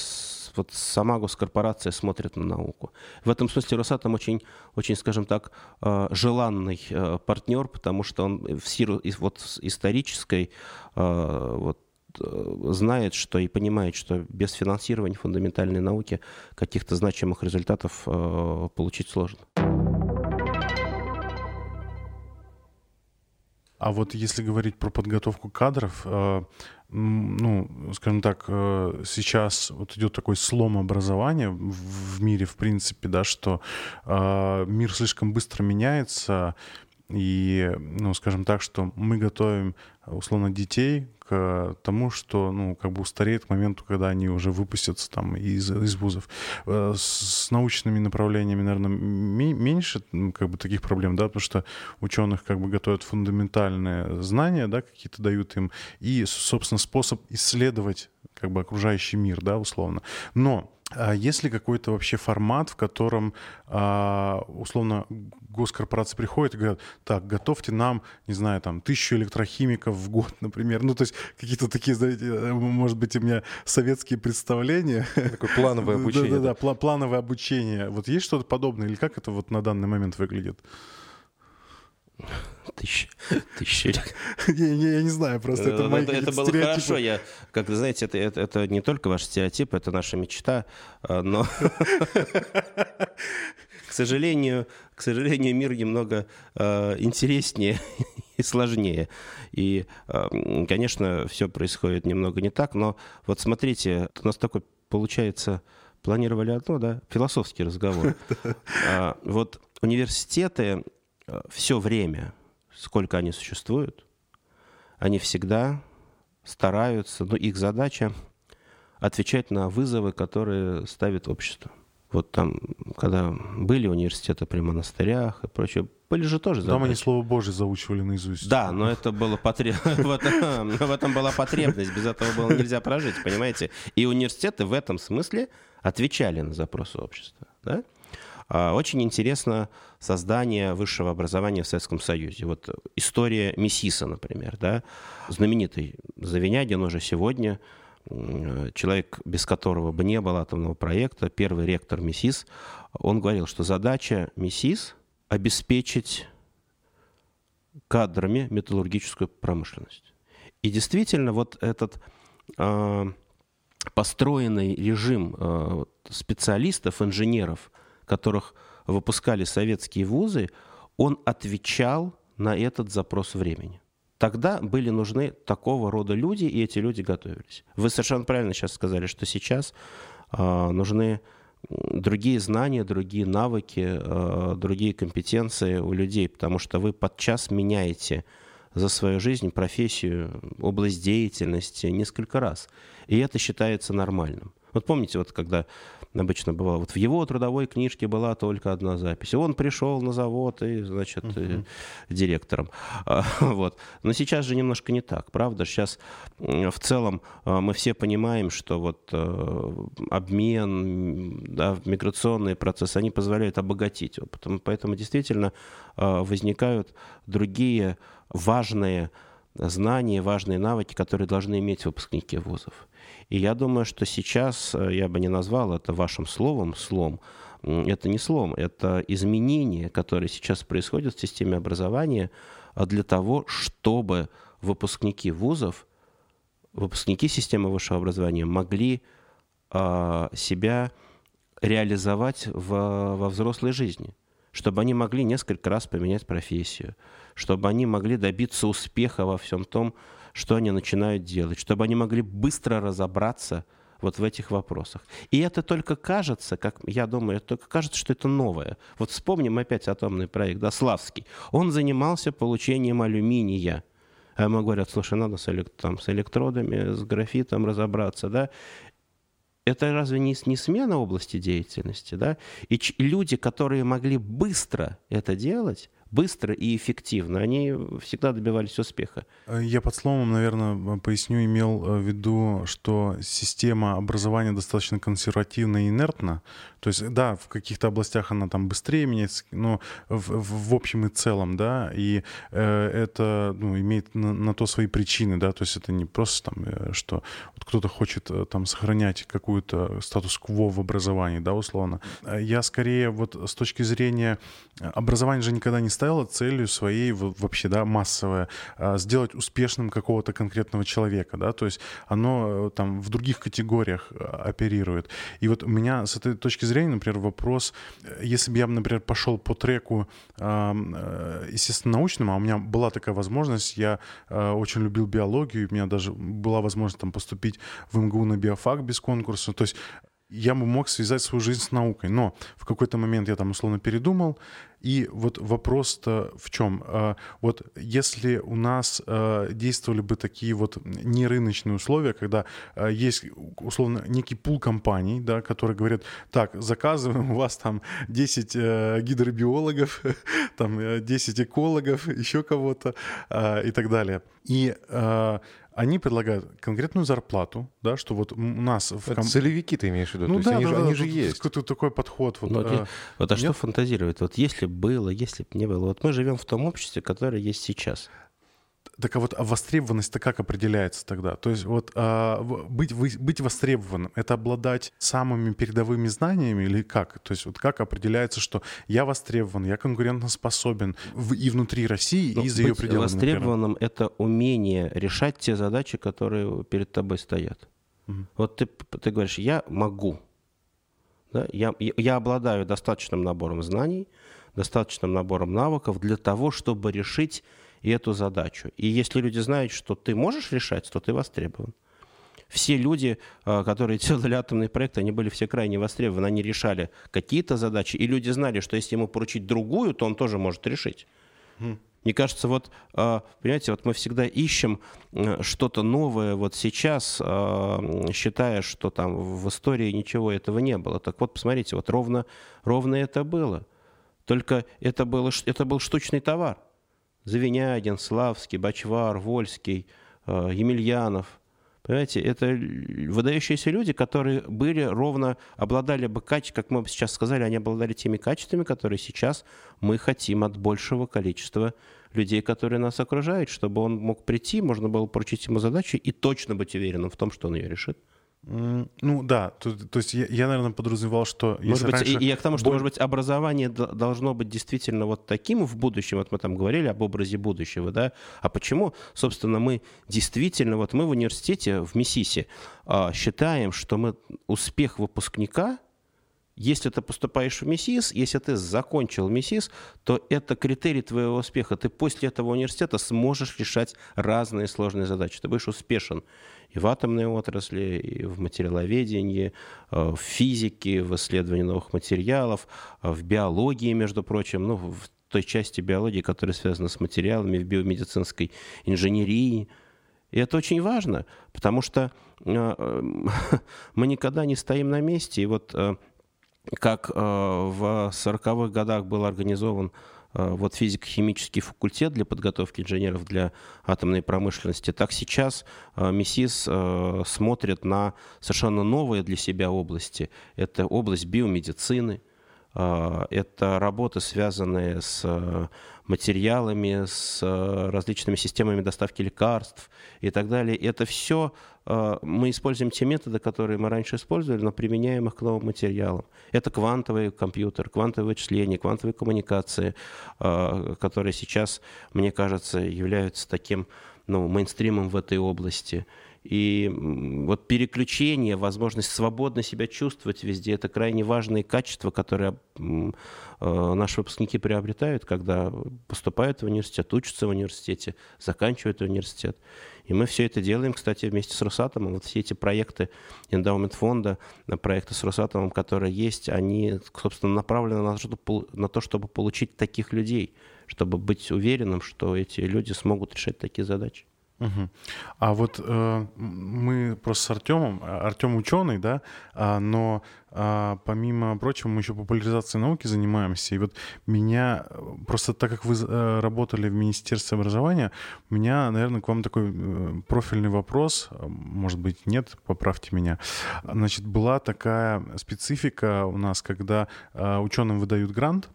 вот сама госкорпорация смотрит на науку. В этом смысле Росатом очень, очень скажем так, э, желанный э, партнер, потому что он в силу вот исторической э, вот, знает, что и понимает, что без финансирования фундаментальной науки каких-то значимых результатов получить сложно. А вот если говорить про подготовку кадров, э, ну, скажем так, э, сейчас вот идет такой слом образования в мире, в принципе, да, что э, мир слишком быстро меняется, и, ну, скажем так, что мы готовим, условно, детей к тому, что, ну, как бы устареет к моменту, когда они уже выпустятся там из, из вузов. Э, с научными направлениями, наверное, меньше как бы таких проблем, да, потому что ученых как бы готовят фундаментальные знания, да, какие-то дают им, и, собственно, способ исследовать как бы окружающий мир, да, условно. Но а есть ли какой-то вообще формат, в котором, а, условно, госкорпорации приходят и говорят, так, готовьте нам, не знаю, там, тысячу электрохимиков в год, например. Ну, то есть какие-то такие, знаете, э, может быть, у меня советские представления. Такое плановое обучение. Да-да-да, плановое обучение. Вот есть что-то подобное или как это вот на данный момент выглядит? Тысяча. Тысяча. Я, я, не знаю, просто это, мои Это, было хорошо. Я, как вы знаете, это, не только ваш стереотип, это наша мечта, а, но, к сожалению, к сожалению, мир немного а, интереснее и сложнее. И, а, конечно, все происходит немного не так, но вот смотрите, у нас такой получается планировали одно, да, философский разговор. Вот университеты все время, сколько они существуют, они всегда стараются, но их задача отвечать на вызовы, которые ставит общество. вот там, когда были университеты при монастырях и прочее, были же тоже задачи. Там они Слово Божье заучивали наизусть. Да, но это было потреб... в этом была потребность, без этого было нельзя прожить, понимаете? И университеты в этом смысле отвечали на запросы общества, да? А, очень интересно создание высшего образования в Советском Союзе. Вот история Мессиса, например, да, знаменитый Завинягин уже сегодня, человек, без которого бы не было атомного проекта, первый ректор МИСИС, он говорил, что задача МИСИС – обеспечить кадрами металлургическую промышленность. И действительно, вот этот э, построенный режим э, специалистов, инженеров – которых выпускали советские вузы, он отвечал на этот запрос времени. Тогда были нужны такого рода люди, и эти люди готовились. Вы совершенно правильно сейчас сказали, что сейчас э, нужны другие знания, другие навыки, э, другие компетенции у людей, потому что вы подчас меняете за свою жизнь профессию, область деятельности несколько раз. И это считается нормальным. Вот помните, вот когда обычно бывало, вот в его трудовой книжке была только одна запись. Он пришел на завод и, значит, uh-huh. директором. А, вот. Но сейчас же немножко не так, правда? Сейчас в целом а, мы все понимаем, что вот э, обмен, да, миграционные процессы, они позволяют обогатить. Поэтому действительно возникают другие важные знания, важные навыки, которые должны иметь выпускники вузов. И я думаю, что сейчас, э, я бы не назвал это вашим словом слом, это не слом, это изменение, которое сейчас происходит в системе образования а для того, чтобы выпускники вузов, выпускники системы высшего образования могли э, себя реализовать в, во взрослой жизни, чтобы они могли несколько раз поменять профессию, чтобы они могли добиться успеха во всем том, что они начинают делать, чтобы они могли быстро разобраться вот в этих вопросах. И это только кажется, как я думаю, это только кажется, что это новое. Вот вспомним опять атомный проект, да, Славский. Он занимался получением алюминия. А ему говорят, слушай, надо с, элект, там, с электродами, с графитом разобраться, да. Это разве не, не смена области деятельности, да? И люди, которые могли быстро это делать, быстро и эффективно, они всегда добивались успеха. Э, я под словом, наверное, поясню, имел э, в виду, что система образования достаточно консервативна и инертна. То есть, да, в каких-то областях она там быстрее меняется, но в, в, в общем и целом, да, и э, это ну, имеет на, на то свои причины, да, то есть это не просто там, э, что вот кто-то хочет там сохранять какую-то статус-кво в образовании, да, условно. Я скорее вот с точки зрения образования же никогда не ставил ставила целью своей вообще, да, массовое, а, сделать успешным какого-то конкретного человека, да, то есть оно э, там в других категориях а, оперирует. И вот у меня с этой точки зрения, например, вопрос, э, если бы я, например, пошел по треку, э, естественно, научному, а у меня была такая возможность, я очень любил биологию, у меня даже была возможность там поступить в МГУ на биофак без конкурса, то есть я бы мог связать свою жизнь с наукой, но в какой-то момент я там условно передумал, и вот вопрос-то в чем? А, вот если у нас а, действовали бы такие вот нерыночные условия, когда а, есть условно некий пул компаний, да, которые говорят, так, заказываем у вас там 10 э, гидробиологов, там 10 э, экологов, еще кого-то и так далее. И они предлагают конкретную зарплату, да, что вот у нас... В ком... Целевики ты имеешь в виду? Ну, То да, есть они, да, же, они же есть. Какой-то такой подход. Вот, вот, а, вот а что фантазировать? Вот если было, если бы не было. Вот мы живем в том обществе, которое есть сейчас. Так а вот а востребованность-то как определяется тогда? То есть вот а, быть, вы, быть востребованным — это обладать самыми передовыми знаниями или как? То есть вот как определяется, что я востребован, я конкурентоспособен в, и внутри России, ну, и за ее пределами? востребованным например. — это умение решать те задачи, которые перед тобой стоят. Угу. Вот ты, ты говоришь, я могу, да? я, я обладаю достаточным набором знаний, достаточным набором навыков для того, чтобы решить и эту задачу. И если люди знают, что ты можешь решать, то ты востребован. Все люди, а, которые делали атомный проект, они были все крайне востребованы. Они решали какие-то задачи, и люди знали, что если ему поручить другую, то он тоже может решить. Мне кажется, вот, а, понимаете, вот мы всегда ищем что-то новое вот сейчас, считая, что там в истории ничего этого не было. Так вот, посмотрите, вот ровно, ровно это было. Только это, было, это был штучный товар. Завинягин, Славский, Бачвар, Вольский, а, Емельянов – Понимаете, это выдающиеся люди, которые были ровно, обладали бы качествами, как мы сейчас сказали, они обладали теми качествами, которые сейчас мы хотим от большего количества людей, которые нас окружают, чтобы он мог прийти, можно было поручить ему задачу и точно быть уверенным в том, что он ее решит. Ну да, то, то есть я, я, наверное, подразумевал, что... Может быть, раньше... и, я к тому, что, может быть, образование должно быть действительно вот таким в будущем, вот мы там говорили об образе будущего, да, а почему, собственно, мы действительно, вот мы в университете в Миссиси а, считаем, что мы успех выпускника если ты поступаешь в МИСИС, если ты закончил МИСИС, то это критерий твоего успеха. Ты после этого университета сможешь решать разные сложные задачи. Ты будешь успешен и в атомной отрасли, и в материаловедении, э, в физике, в исследовании новых материалов, э, в биологии, между прочим, ну, в той части биологии, которая связана с материалами, в биомедицинской инженерии. И это очень важно, потому что э, мы никогда не стоим на месте. И вот как в 40-х годах был организован Э, вот физико-химический факультет для подготовки инженеров для атомной промышленности, так сейчас э, МИСИС э, смотрит на совершенно новые для себя области. Это область биомедицины, это работы, связанные с материалами, с различными системами доставки лекарств и так далее. Это все Э, мы используем те методы, которые мы раньше использовали, но применяем их к новым материалам. Это квантовый компьютер, квантовые вычисления, квантовые коммуникации, э, которые сейчас, мне кажется, являются таким ну, мейнстримом в этой области. И вот переключение, возможность свободно себя чувствовать везде, это крайне важные качества, которые э, наши выпускники приобретают, когда поступают в университет, учатся в университете, заканчивают университет. И мы все это делаем, кстати, вместе с Росатомом. Вот все эти проекты эндаумент фонда, проекты с Росатомом, которые есть, они, собственно, направлены на, на то, чтобы получить таких людей, чтобы быть уверенным, что эти люди смогут решать такие задачи. Угу. А вот э, мы просто с Артемом, Артем ученый, да, а, но а, помимо прочего мы еще популяризацией науки занимаемся. И вот меня, просто так как вы э, работали в Министерстве образования, у меня, наверное, к вам такой э, профильный вопрос, может быть, нет, поправьте меня. Значит, была такая специфика у нас, когда э, ученым выдают грант,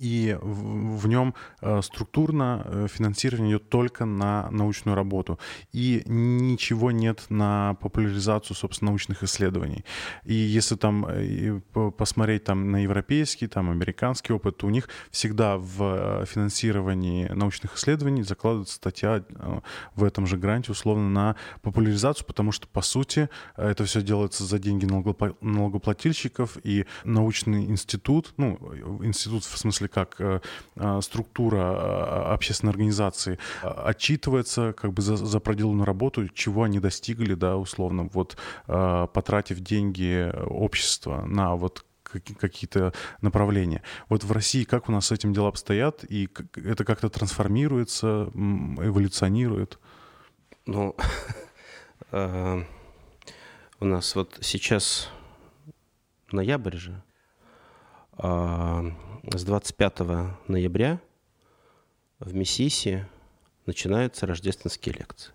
и в, нем э, структурно э, финансирование идет только на научную работу, и ничего нет на популяризацию, собственно, научных исследований. И если там э, посмотреть там на европейский, там американский опыт, то у них всегда в финансировании научных исследований закладывается статья в этом же гранте условно на популяризацию, потому что, по сути, это все делается за деньги налогоплательщиков, и научный институт, ну, институт в смысле как э, э, структура э, общественной организации отчитывается как бы за, за проделанную работу, чего они достигли, да, условно, вот потратив деньги общества на вот какие-то направления. Вот в России как у нас с этим дела обстоят, и это как-то трансформируется, эволюционирует? Ну, у нас вот сейчас ноябрь же, а, с 25 ноября в Миссиси начинаются рождественские лекции.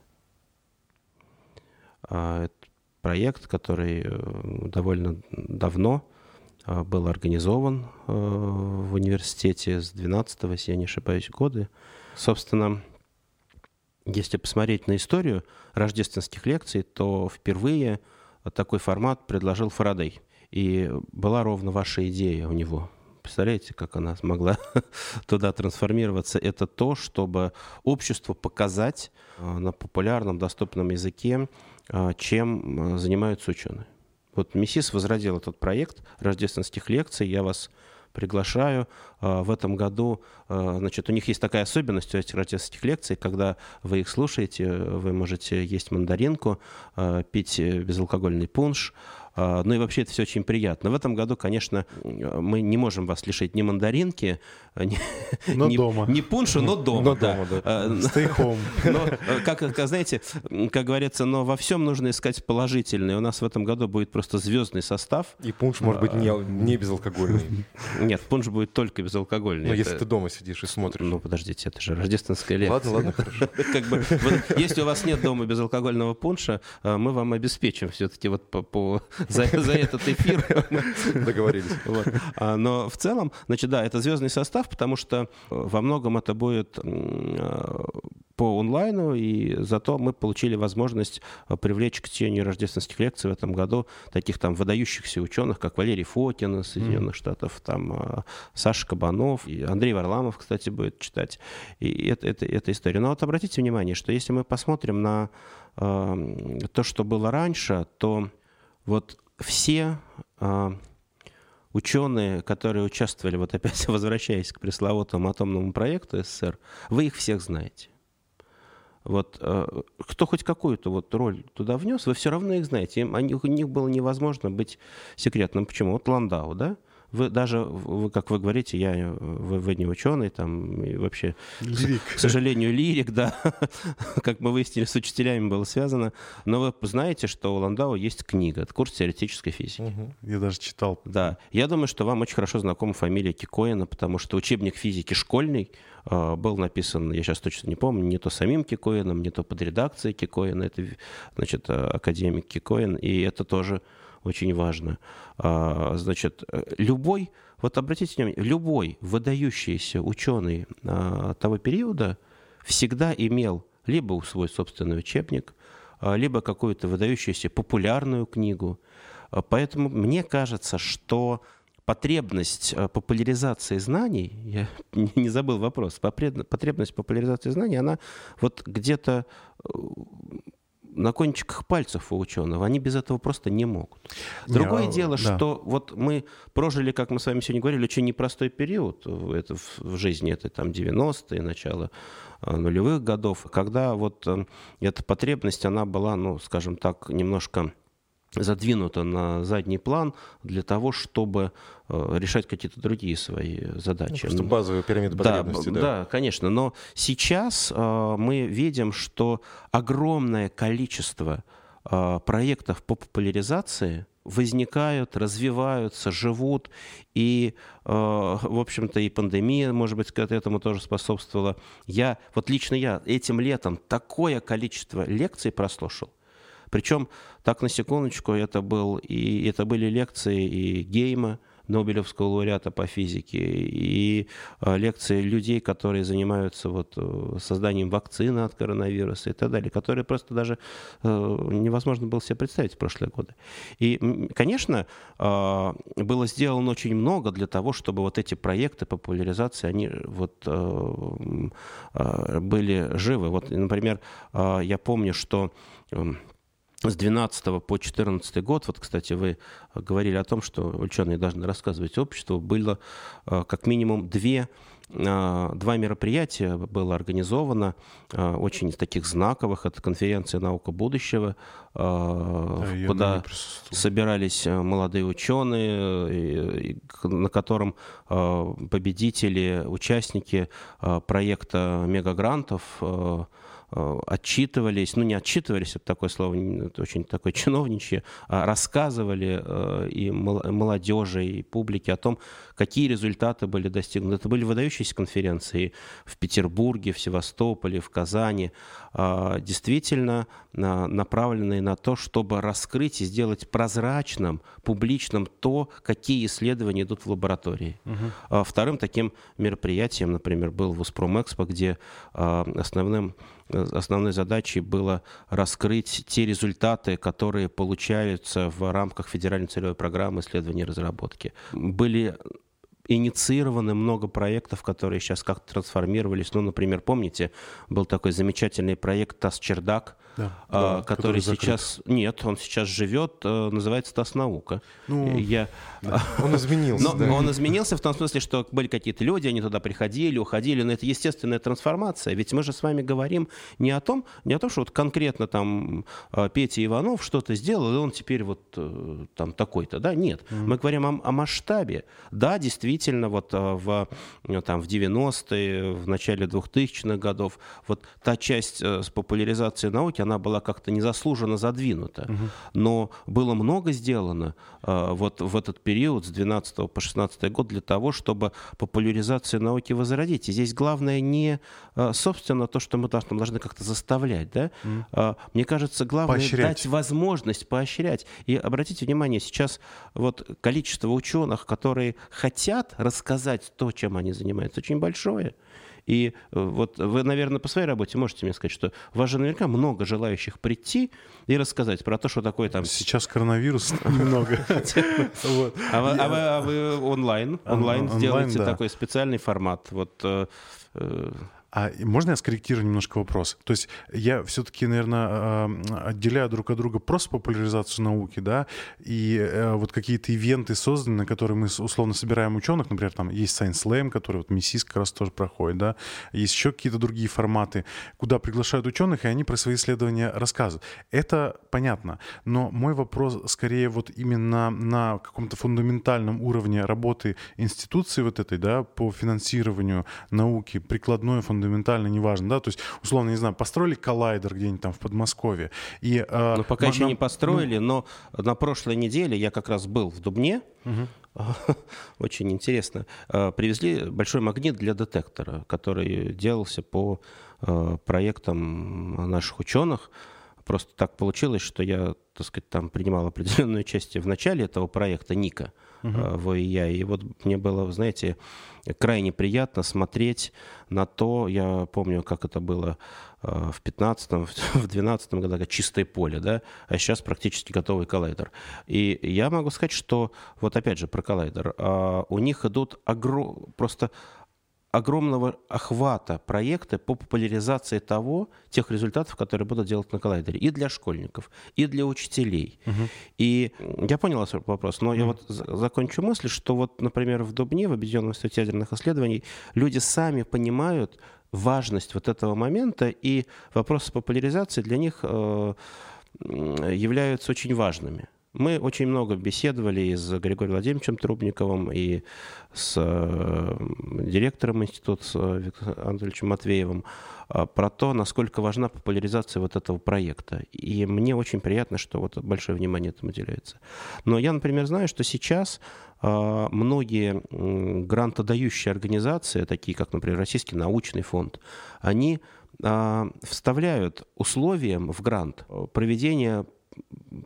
А, это проект, который э, довольно давно а, был организован э, в университете с 12 если я не ошибаюсь, годы. Собственно, если посмотреть на историю рождественских лекций, то впервые такой формат предложил Фарадей. И была ровно ваша идея у него. Представляете, как она смогла туда трансформироваться? Это то, чтобы обществу показать э, на популярном, доступном языке, э, чем э, занимаются ученые. Вот МИСИС возродил этот проект рождественских лекций. Я вас приглашаю. В этом году, значит, у них есть такая особенность у этих рождественских лекций, когда вы их слушаете, вы можете есть мандаринку, пить безалкогольный пунш, ну и вообще это все очень приятно. В этом году, конечно, мы не можем вас лишить ни мандаринки, ни, но ни, дома. ни пунша, но дома. Но да. дома, да. А, Stay home. Но, как, как, знаете, как говорится, но во всем нужно искать положительное. У нас в этом году будет просто звездный состав. И пунш может быть не, не безалкогольный. Нет, пунш будет только безалкогольный. Но Это- если ты дома сидишь и смотришь. Ну, подождите, это же рождественская лекция. Ладно, ладно, хорошо. Как бы, вот, если у вас нет дома безалкогольного пунша, э, мы вам обеспечим все-таки вот по, по- за, за этот эфир. Договорились. Вот. А, Но в целом, значит, да, это звездный состав, потому что э, во многом это будет э, по онлайну, и зато мы получили возможность э, привлечь к чтению рождественских лекций в этом году таких там выдающихся ученых, как Валерий Фокин из Соединенных Штатов, там Саша Кабанов, и Андрей Варламов, кстати, будет читать. И это, это, это история. Но вот обратите внимание, что если мы посмотрим на э, то, что было раньше, то вот все э, ученые, которые участвовали, вот опять возвращаясь к пресловутому атомному проекту СССР, вы их всех знаете. Вот э, кто хоть какую-то вот роль туда внес, вы все равно их знаете. Им, они- у них было невозможно быть секретным. Почему? Вот Ландау, да? Вы даже, вы, как вы говорите, я, э, вы, вы не ученый, там, и вообще, Лирик. к сожалению, лирик, да, как мы выяснили, с учителями было связано. Но вы знаете, что у Ландау есть книга, это курс теоретической физики. Мгм. Я даже читал. Да, я думаю, что вам очень хорошо знакома фамилия Кикоина, потому что учебник физики школьный э, был написан, я сейчас точно не помню, не то самим Кикоином, не то под редакцией Кикоина, это, значит, э, академик Кикоин, и это тоже очень важно. А, Значит, э, любой, вот обратите внимание, любой выдающийся ученый а, того периода всегда имел либо свой собственный учебник, а, либо какую-то выдающуюся популярную книгу. Поэтому мне кажется, что потребность э, популяризации знаний, я не забыл вопрос, потребность популяризации знаний, она вот где-то э, на кончиках пальцев у ученого, они без этого просто не могут. Другое Не, а, дело, да. что вот мы прожили, как мы с вами сегодня говорили, очень непростой период это в, в жизни, это там 90-е, начало э, нулевых годов, когда вот э, эта потребность, она была, ну, скажем так, немножко задвинута на задний план для того, чтобы э, решать какие-то другие свои задачи. Ну, базовая пирамида да, потребностей, б- да. да, конечно. Но сейчас э, мы видим, что огромное количество э, проектов по популяризации возникают, развиваются, живут. И, э, в общем-то, и пандемия, может быть, к этому тоже способствовала. Я, вот лично я этим летом такое количество лекций прослушал. Причем, так на секундочку, это, был и, это были лекции и Гейма, Нобелевского лауреата по физике, и э, лекции людей, которые занимаются вот, э, созданием вакцины от коронавируса и так далее, которые просто даже э, невозможно было себе представить в прошлые годы. И, конечно, было сделано очень много для того, чтобы вот эти проекты популяризации, они вот были живы. Вот, например, я помню, что эм, с 12 по 14 год, вот, кстати, вы говорили о том, что ученые должны рассказывать обществу, было э, как минимум две э, Два мероприятия было организовано, э, очень таких знаковых. Это конференция «Наука будущего», Да, куда собирались молодые ученые, на котором победители, участники проекта мегагрантов отчитывались, ну не отчитывались, это такое слово, это очень такое чиновничье, а рассказывали э, и мол- молодежи, и публике о том, какие результаты были достигнуты. Это были выдающиеся конференции в Петербурге, в Севастополе, в Казани, а, действительно на- направленные на то, чтобы раскрыть и сделать прозрачным, публичным то, какие исследования идут в лаборатории. А Вторым таким мероприятием, например, был Воспромэкспо, где а, основным, э, основной задачей было раскрыть те результаты, которые получаются в рамках федеральной целевой программы исследований и разработки. Были инициированы много проектов, которые сейчас как-то трансформировались. Ну, например, помните, был такой замечательный проект «Тас-Чердак», да, а, да, который, который сейчас... Нет, он сейчас живет, э, называется «Тас-наука». Ну, Я... да. Он изменился, но, да. Он изменился в том смысле, что были какие-то люди, они туда приходили, уходили, но это естественная трансформация. Ведь мы же с вами говорим не о том, не о том, что вот конкретно там э, Петя Иванов что-то сделал, и он теперь вот э, там такой-то, да? Нет. Mm-hmm. Мы говорим о, о масштабе. Да, действительно, вот в, там, в 90-е, в начале 2000-х годов, вот та часть с популяризацией науки, она была как-то незаслуженно задвинута. Угу. Но было много сделано э, вот в этот период с 12 по 16 год для того, чтобы популяризацию науки возродить. И здесь главное не, э, собственно, то, что мы должны, должны как-то заставлять. Да? Угу. Э, мне кажется, главное поощрять. дать возможность поощрять. И обратите внимание, сейчас вот количество ученых, которые хотят рассказать то, чем они занимаются, очень большое. И э, вот вы, наверное, по своей работе можете мне сказать, что у вас же наверняка много желающих прийти и рассказать про то, что такое там... Сейчас коронавирус много. А, а, а вы онлайн? Онлайн сделаете такой специальный формат. Вот э, э, а можно я скорректирую немножко вопрос? То есть я все-таки, наверное, отделяю друг от друга просто популяризацию науки, да, и э, вот какие-то ивенты созданы, на которые мы условно собираем ученых, например, там есть Science Slam, который вот МИСИС как раз тоже проходит, да, есть еще какие-то другие форматы, куда приглашают ученых, и они про свои исследования рассказывают. Это понятно, но мой вопрос скорее вот именно на каком-то фундаментальном уровне работы институции вот этой, да, по финансированию науки, прикладной фундаментальной фундаментально неважно, да, то есть, условно, не знаю, построили коллайдер где-нибудь там в Подмосковье. И, э, ну, пока еще не построили, ну... но на прошлой неделе я как раз был в Дубне, угу. очень интересно, э, привезли большой магнит для детектора, который делался по э, проектам наших ученых, Просто так получилось, что я, так сказать, там принимал определенное участие в начале этого проекта Ника uh-huh. в ИЯ. И вот мне было, знаете, крайне приятно смотреть на то, я помню, как это было э, в 15-м, в 12-м году, как чистое поле, да, а сейчас практически готовый коллайдер. И я могу сказать, что, вот опять же про коллайдер, а, у них идут огром... просто огромного охвата проекта по популяризации того, тех результатов, которые будут делать на коллайдере. И для школьников, и для учителей. Угу. И я понял ваш вопрос, но угу. я вот закончу мысль, что вот, например, в Дубне, в Объединенном институте ядерных исследований, люди сами понимают важность вот этого момента, и вопросы популяризации для них э, являются очень важными. Мы очень много беседовали и с Григорием Владимировичем Трубниковым, и с э, директором института э, Виктором Анатольевичем Матвеевым э, про то, насколько важна популяризация вот этого проекта. И мне очень приятно, что вот большое внимание этому уделяется. Но я, например, знаю, что сейчас многие грантодающие организации, такие как, например, Российский научный фонд, они вставляют условием в грант проведение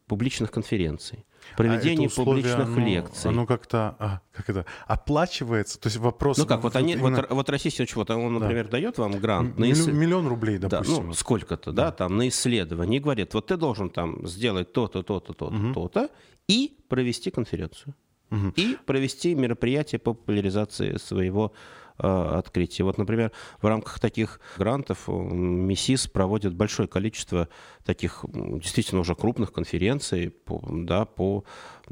публичных конференций, проведение а условие, публичных оно, лекций. Оно как-то а, как это, оплачивается? То есть вопрос... Ну как, вот, они, именно... вот, вот Российский вот он, например, да. дает вам грант... на ис... Миллион рублей, допустим. Да, ну, сколько-то, да. да, там, на исследование. И говорит, вот ты должен там сделать то-то, то-то, то-то, угу. то-то, и провести конференцию. Угу. И провести мероприятие по популяризации своего открытий. Вот, например, в рамках таких грантов МИСИС проводит большое количество таких действительно уже крупных конференций по, да, по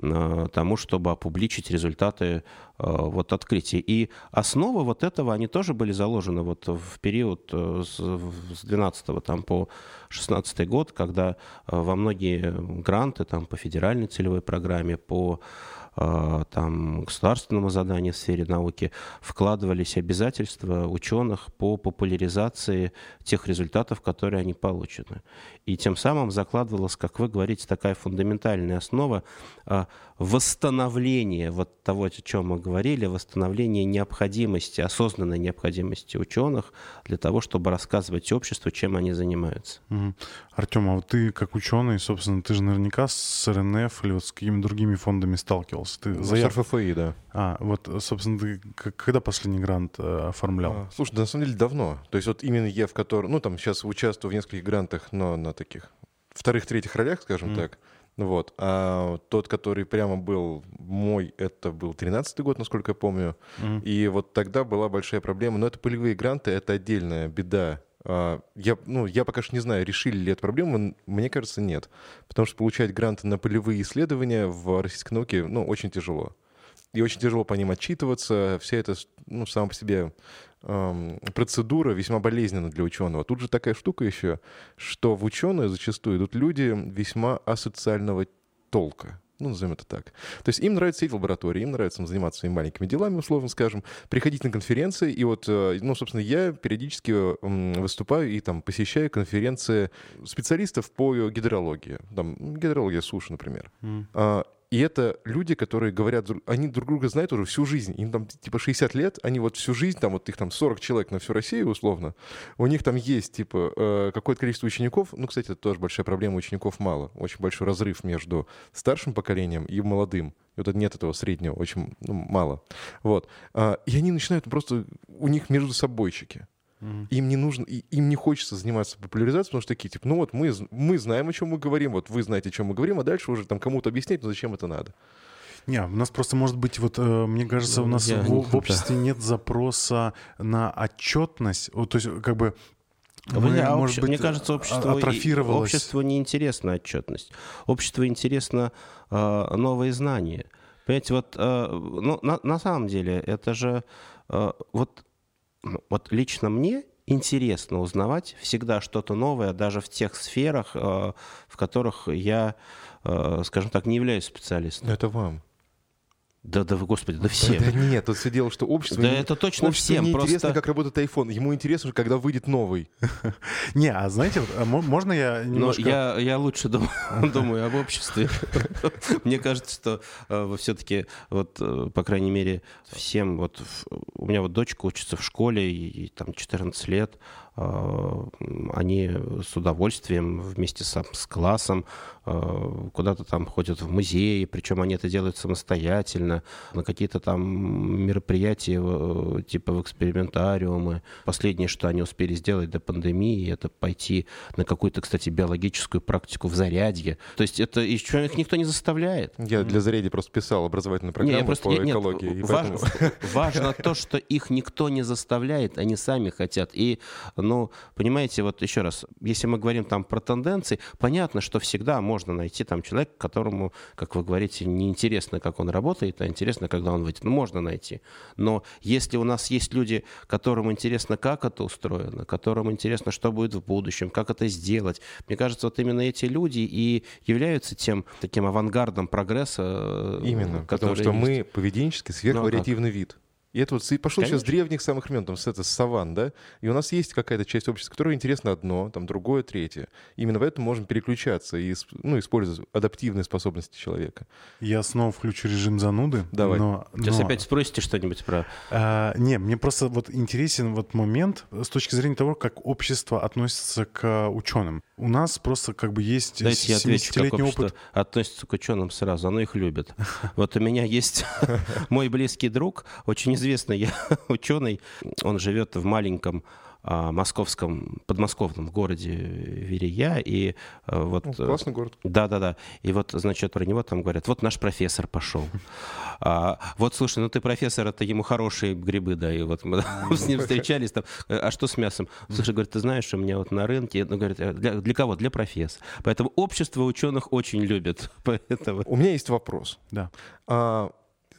э, тому, чтобы опубличить результаты э, вот открытий. И основы вот этого, они тоже были заложены вот в период с, с 12 там, по 16 год, когда во многие гранты там, по федеральной целевой программе, по Э, там, государственному заданию в сфере науки вкладывались обязательства ученых по популяризации тех результатов, которые они получены. И тем самым закладывалась, как вы говорите, такая фундаментальная основа э, восстановления вот того, о чем мы говорили, восстановления необходимости, осознанной необходимости ученых для того, чтобы рассказывать обществу, чем они занимаются. Угу. Артем, а вот ты как ученый, собственно, ты же наверняка с РНФ или вот с какими-то другими фондами сталкивался заявлялся? Ты заяв... С РФФИ, да. А, вот, собственно, ты когда последний грант э, оформлял? А, слушай, да, на самом деле давно. То есть вот именно я в котором, ну там сейчас участвую в нескольких грантах, но на таких вторых-третьих ролях, скажем mm. так. Вот. А тот, который прямо был мой, это был 13-й год, насколько я помню. Mm-hmm. И вот тогда была большая проблема. Но это полевые гранты, это отдельная беда. А, я, ну, я пока что не знаю, решили ли эту проблему. Мне кажется, нет. Потому что получать гранты на полевые исследования в российской науке ну, очень тяжело. И очень тяжело по ним отчитываться. Вся эта, ну, сама по себе эм, процедура весьма болезненна для ученого. Тут же такая штука еще, что в ученые зачастую идут люди весьма асоциального толка. Ну, назовем это так. То есть им нравится сидеть в лаборатории, им нравится заниматься своими маленькими делами, условно скажем, приходить на конференции. И вот, э, ну, собственно, я периодически выступаю и там посещаю конференции специалистов по гидрологии. Там, гидрология суши, например. Mm. И это люди, которые говорят, они друг друга знают уже всю жизнь. Им там типа 60 лет, они вот всю жизнь, там вот их там 40 человек на всю Россию условно, у них там есть типа э, какое-то количество учеников. Ну, кстати, это тоже большая проблема, учеников мало. Очень большой разрыв между старшим поколением и молодым. И вот нет этого среднего, очень ну, мало. Вот. А, и они начинают просто, у них между собойчики. Mm-hmm. Им не нужно, им не хочется заниматься популяризацией, потому что такие, типа, ну вот мы, мы знаем, о чем мы говорим, вот вы знаете, о чем мы говорим, а дальше уже там кому-то объяснять, ну зачем это надо. Не, у нас просто может быть, вот э, мне кажется, у нас Я в, в обществе нет запроса на отчетность, вот, то есть как бы мы, а может обще... быть, мне кажется, общество, атрофировалось. обществу не интересна отчетность. Обществу интересно э, новые знания. Понимаете, вот э, ну, на, на самом деле это же э, вот ну, вот лично мне интересно узнавать всегда что-то новое, даже в тех сферах, э, в которых я, э, скажем так, не являюсь специалистом. Это вам. Да, да, господи, да всем. Да, да нет, тут все дело, что общество... Да не, это точно обществу всем. не просто... интересно, как работает iPhone. Ему интересно, когда выйдет новый. Не, а знаете, а можно я немножко... я, я лучше думаю, об обществе. Мне кажется, что э, все-таки, вот, э, по крайней мере, всем... вот У меня вот дочка учится в школе, и там 14 лет, они с удовольствием вместе с, с классом э, куда-то там ходят в музеи, причем они это делают самостоятельно, на какие-то там мероприятия э, типа в экспериментариумы. Последнее, что они успели сделать до пандемии, это пойти на какую-то, кстати, биологическую практику в зарядье. То есть это еще их никто не заставляет. Я для зарядья просто писал образовательную программу не, просто, по нет, экологии. Нет, важно, поэтому... важно то, что их никто не заставляет, они сами хотят. И ну, понимаете, вот еще раз, если мы говорим там про тенденции, понятно, что всегда можно найти там человека, которому, как вы говорите, не интересно, как он работает, а интересно, когда он выйдет. Ну, можно найти. Но если у нас есть люди, которым интересно, как это устроено, которым интересно, что будет в будущем, как это сделать, мне кажется, вот именно эти люди и являются тем таким авангардом прогресса. Именно, потому что есть. мы поведенчески сверхвариативный ну, а вид. И это вот пошло Конечно. сейчас с древних самых времен, там, с, это, с саван, да? И у нас есть какая-то часть общества, которой интересно одно, там, другое, третье. Именно в этом можем переключаться и ну, использовать адаптивные способности человека. Я снова включу режим зануды. Давай. Но, Сейчас но... опять спросите что-нибудь про... А, не, мне просто вот интересен вот момент с точки зрения того, как общество относится к ученым. У нас просто как бы есть Дайте я отвечу, как опыт. относится к ученым сразу. Оно их любит. Вот у меня есть мой близкий друг, очень известный известный я ученый, он живет в маленьком а, московском, подмосковном городе Верия. И а, вот... Ну, классный город. Да-да-да. И вот, значит, про него там говорят, вот наш профессор пошел. А, вот, слушай, ну ты профессор, это ему хорошие грибы, да, и вот мы с ним встречались там. А что с мясом? Слушай, говорит, ты знаешь, у меня вот на рынке, ну, говорит, для, для кого? Для профессора. Поэтому общество ученых очень любит. Поэтому... У меня есть вопрос. Да. А,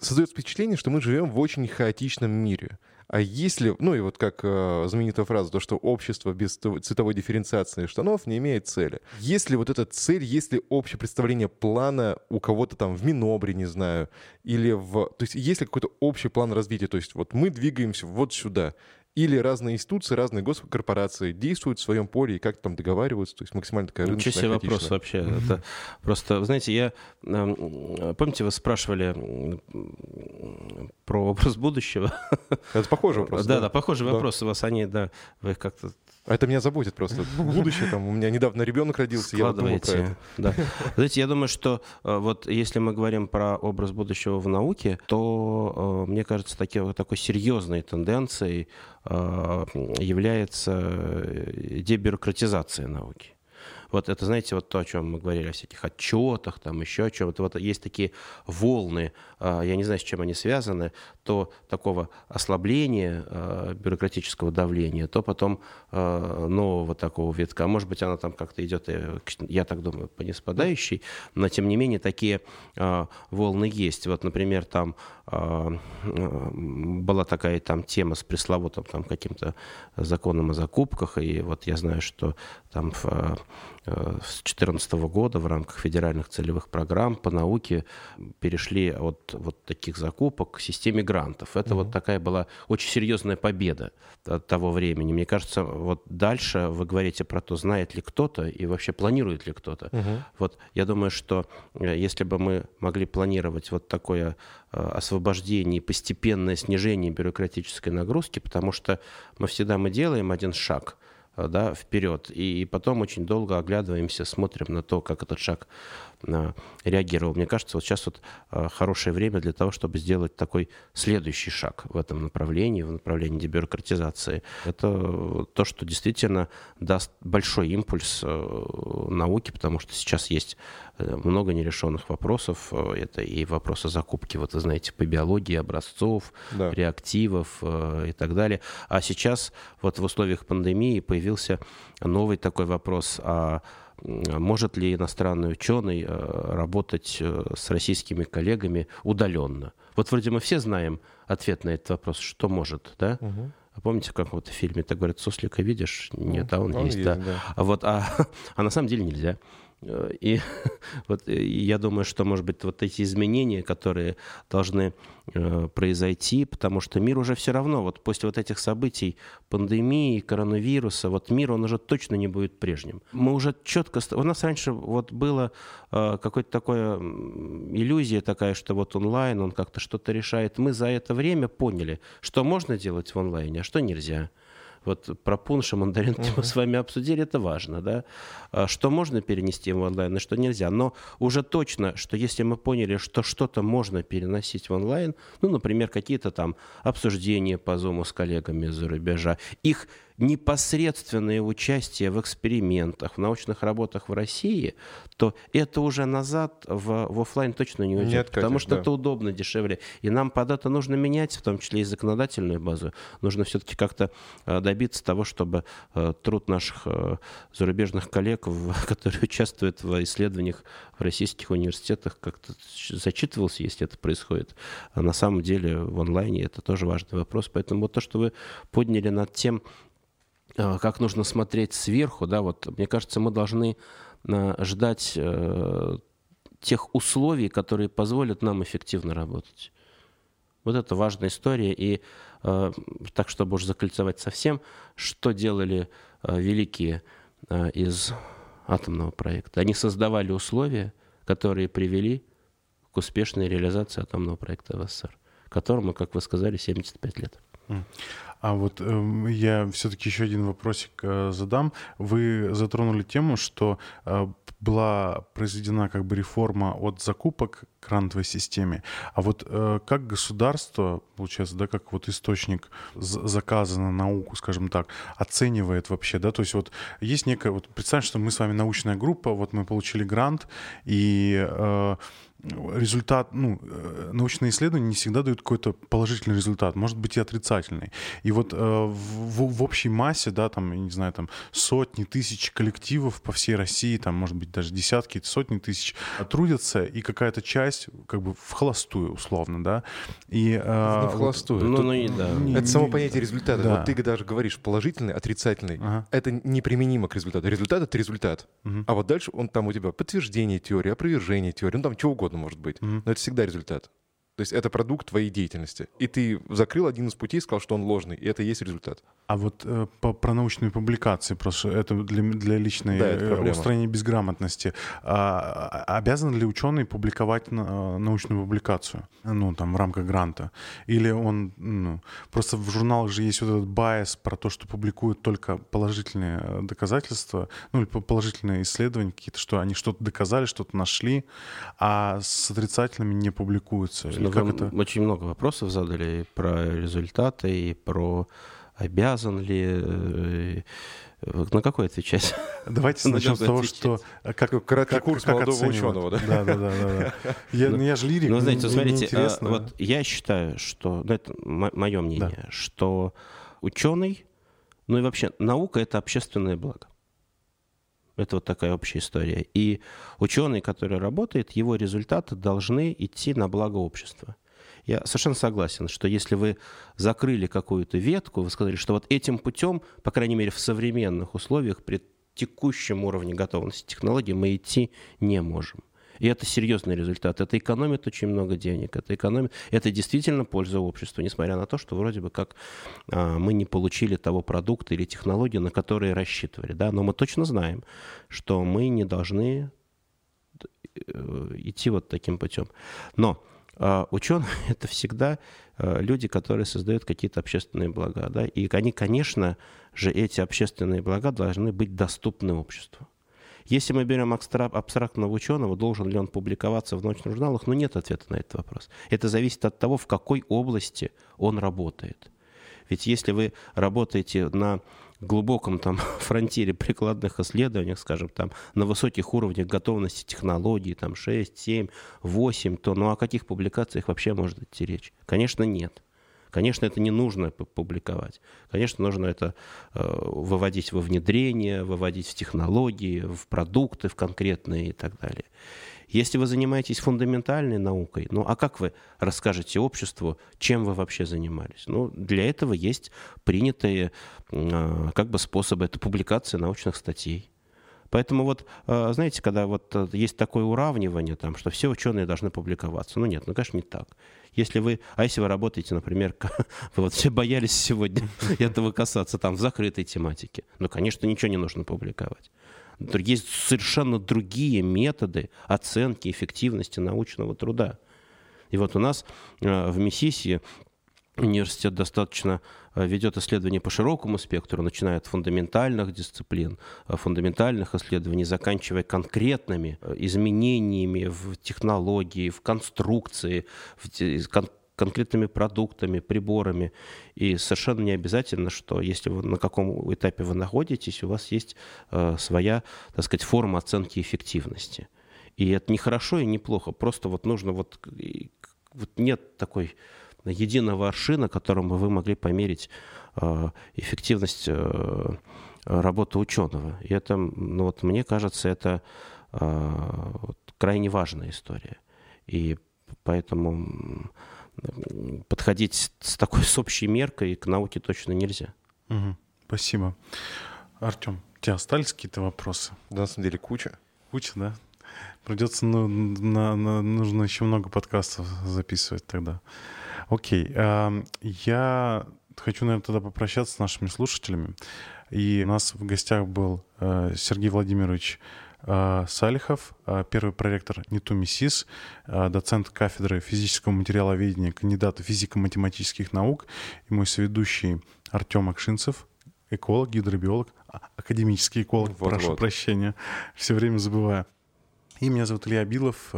создается впечатление, что мы живем в очень хаотичном мире. А если, ну и вот как э, знаменитая фраза, то, что общество без цветовой дифференциации штанов не имеет цели. Если вот эта цель, если общее представление плана у кого-то там в Минобре, не знаю, или в... То есть есть ли какой-то общий план развития? То есть вот мы двигаемся вот сюда или разные институции, разные госкорпорации действуют в своем поле и как-то там договариваются, то есть максимально такая рыночная Ничего себе вопрос вообще. Mm-hmm. Это просто, знаете, я... Помните, вы спрашивали про образ будущего? Это похожий вопрос. Да, да, похожий вопрос у вас. Они, да, вы как-то а это меня заботит просто. Будущее там. У меня недавно ребенок родился, я думаю про это. Да. Знаете, я думаю, что э, вот если мы говорим про образ будущего в науке, то, э, мне кажется, таки, такой серьезной тенденцией э, является дебюрократизация науки. вот это, знаете, вот то, о чем мы говорили, о всяких отчетах, там еще о чем-то. Вот есть такие волны, я не знаю, с чем они связаны, то такого ослабления а, бюрократического давления, то потом а, нового такого витка. Может быть, она там как-то идет, э, я так думаю, по неспадающей, но тем не менее такие волны есть. Вот, например, там была такая там тема с пресловутым там каким-то законом о закупках, и вот я знаю, что там в Э, с 2014 года в рамках федеральных целевых программ по науке перешли от вот таких закупок к системе грантов. Это угу. вот такая была очень серьезная победа от того времени. Мне кажется, вот дальше вы говорите про то, знает ли кто-то и вообще планирует ли кто-то. Угу. Вот я думаю, что э, если бы мы могли планировать вот такое э, освобождение и постепенное снижение бюрократической нагрузки, потому что мы всегда мы делаем один шаг – да, вперед. И потом очень долго оглядываемся, смотрим на то, как этот шаг э, реагировал. Мне кажется, вот сейчас вот э, хорошее время для того, чтобы сделать такой следующий шаг в этом направлении, в направлении дебюрократизации. Это то, что действительно даст большой импульс науке, потому что сейчас есть много нерешенных вопросов. Это и вопросы закупки, вот вы знаете, по биологии образцов, да. реактивов и так далее. А сейчас вот в условиях пандемии появился новый такой вопрос, а может ли иностранный ученый э, работать э, с российскими коллегами удаленно? Вот вроде мы все знаем ответ на этот вопрос, что может, да? Угу. А помните, как вот в фильме так говорят, суслика видишь? Нет, а он, он есть, есть, да. да. А вот, а, а на самом деле нельзя. Э, и вот и я думаю, что, может быть, вот эти изменения, которые должны э, произойти, потому что мир уже все равно, вот после вот этих событий, пандемии, коронавируса, вот мир, он уже точно не будет прежним. Мы уже четко... У нас раньше вот было э, какое-то такое иллюзия такая, что вот онлайн, он как-то что-то решает. Мы за это время поняли, что можно делать в онлайне, а что нельзя. Вот про пунш и мандаринки uh-huh. мы с вами обсудили, это важно, да. А что можно перенести в онлайн, и что нельзя. Но уже точно, что если мы поняли, что что-то можно переносить в онлайн, ну, например, какие-то там обсуждения по Zoom с коллегами из-за рубежа, их непосредственное участие в экспериментах, в научных работах в России, то это уже назад в, в офлайн точно не уйдет, Нет, потому что да. это удобно, дешевле. И нам под это нужно менять, в том числе и законодательную базу. Нужно все-таки как-то э, добиться того, чтобы э, труд наших э, зарубежных коллег, которые участвуют в исследованиях в российских университетах, как-то зачитывался, если это происходит. А на самом деле в онлайне это тоже важный вопрос. Поэтому вот то, что вы подняли над тем, как нужно смотреть сверху, да, вот мне кажется, мы должны э, ждать э, тех условий, которые позволят нам эффективно работать. Вот это важная история. И так, чтобы уж закольцевать совсем, что делали великие из атомного проекта? Они создавали условия, которые привели к успешной реализации атомного проекта в СССР, которому, как вы сказали, 75 лет. А вот э, я все-таки еще один вопросик э, задам. Вы затронули тему, что э, была произведена как бы реформа от закупок грантовой системе. А вот э, как государство, получается, да, как вот источник заказа на науку, скажем так, оценивает вообще, да, то есть вот есть некая, вот представьте, что мы с вами научная группа, вот мы получили грант, и э, результат, ну, э, научные исследования не всегда дают какой-то положительный результат, может быть и отрицательный. И вот э, в, в общей массе, да, там, я не знаю, там сотни тысяч коллективов по всей России, там, может быть, даже десятки, сотни тысяч трудятся, и какая-то часть как бы в холостую, условно, да. И, э, не в холостую. Вот, ну, ну, и, да. Не, это само понятие результата. Да. Вот ты даже говоришь положительный, отрицательный. Ага. Это неприменимо к результату. Результат — это результат. Угу. А вот дальше он там у тебя подтверждение теории, опровержение теории, ну там чего угодно угодно может быть. Mm-hmm. Но это всегда результат. То есть это продукт твоей деятельности. И ты закрыл один из путей, сказал, что он ложный, и это и есть результат. А вот э, по, про научные публикации, просто это для, для личной да, э, устранения безграмотности. А, а, обязан ли ученый публиковать на, э, научную публикацию, ну, там, в рамках гранта? Или он, ну, просто в журналах же есть вот этот байс про то, что публикуют только положительные э, доказательства, ну, или положительные исследования какие-то, что они что-то доказали, что-то нашли, а с отрицательными не публикуются. Ну, как это? Очень много вопросов задали про результаты, и про обязан ли, э, на какой отвечать? Давайте начнем с того, что э, как, краткий как, курс как молодого ученого, да? Да, да, да, да. Я, ну, я же лирик. Ну, знаете, смотрите, а, вот я считаю, что, ну, это мое мнение, да. что ученый, ну и вообще наука это общественное благо. Это вот такая общая история. И ученый, который работает, его результаты должны идти на благо общества. Я совершенно согласен, что если вы закрыли какую-то ветку, вы сказали, что вот этим путем, по крайней мере в современных условиях, при текущем уровне готовности технологий мы идти не можем. И это серьезный результат. Это экономит очень много денег. Это экономит. Это действительно польза обществу, несмотря на то, что вроде бы как а, мы не получили того продукта или технологии, на которые рассчитывали. Да? Но мы точно знаем, что мы не должны э, идти вот таким путем. Но ученые — это всегда э, люди, которые создают какие-то общественные блага. Да? И они, конечно же, эти общественные блага должны быть доступны обществу. Если мы берем абстрактного ученого, должен ли он публиковаться в научных журналах, ну нет ответа на этот вопрос. Это зависит от того, в какой области он работает. Ведь если вы работаете на глубоком там фронтире прикладных исследований, скажем, там на высоких уровнях готовности технологий, там 6, 7, 8, то ну о каких публикациях вообще может идти речь? Конечно, нет. Конечно, это не нужно публиковать. Конечно, нужно это э, выводить во внедрение, выводить в технологии, в продукты в конкретные и так далее. Если вы занимаетесь фундаментальной наукой, ну а как вы расскажете обществу, чем вы вообще занимались? Ну, для этого есть принятые э, как бы способы. Это публикация научных статей. Поэтому вот, э, знаете, когда вот э, есть такое уравнивание, там, что все ученые должны публиковаться. Ну нет, ну, конечно, не так. Если вы, а если вы работаете, например, вы вот все боялись сегодня этого касаться там в закрытой тематике, ну, конечно, ничего не нужно публиковать. Есть совершенно другие методы оценки эффективности научного труда. И вот у нас э, в Миссисии университет достаточно э, ведет исследования по широкому спектру, начиная от фундаментальных дисциплин, э, фундаментальных исследований, заканчивая конкретными изменениями в технологии, в конструкции, в конкретными продуктами, приборами. И совершенно не обязательно, что если вы на каком этапе вы находитесь, у вас есть э, своя, так сказать, форма оценки эффективности. И это не хорошо и не плохо. Просто вот нужно вот, вот нет такой единого аршина, которым вы могли померить э, эффективность э, работы ученого. И это, ну вот мне кажется, это э, крайне важная история. И поэтому подходить с такой с общей меркой к науке точно нельзя. Угу. Спасибо. Артем, у тебя остались какие-то вопросы? Да, на самом деле куча. Куча, да? Придется, ну, на, на, нужно еще много подкастов записывать тогда. Окей. Э, я хочу, наверное, тогда попрощаться с нашими слушателями. И у нас в гостях был э, Сергей Владимирович Салихов, э, первый проректор НИТУ МИСИС, э, доцент кафедры физического материаловедения, кандидат физико-математических наук и мой соведущий Артем Акшинцев, эколог, гидробиолог, а, академический эколог, вот, прошу вот. прощения, все время забываю. И меня зовут Илья Билов.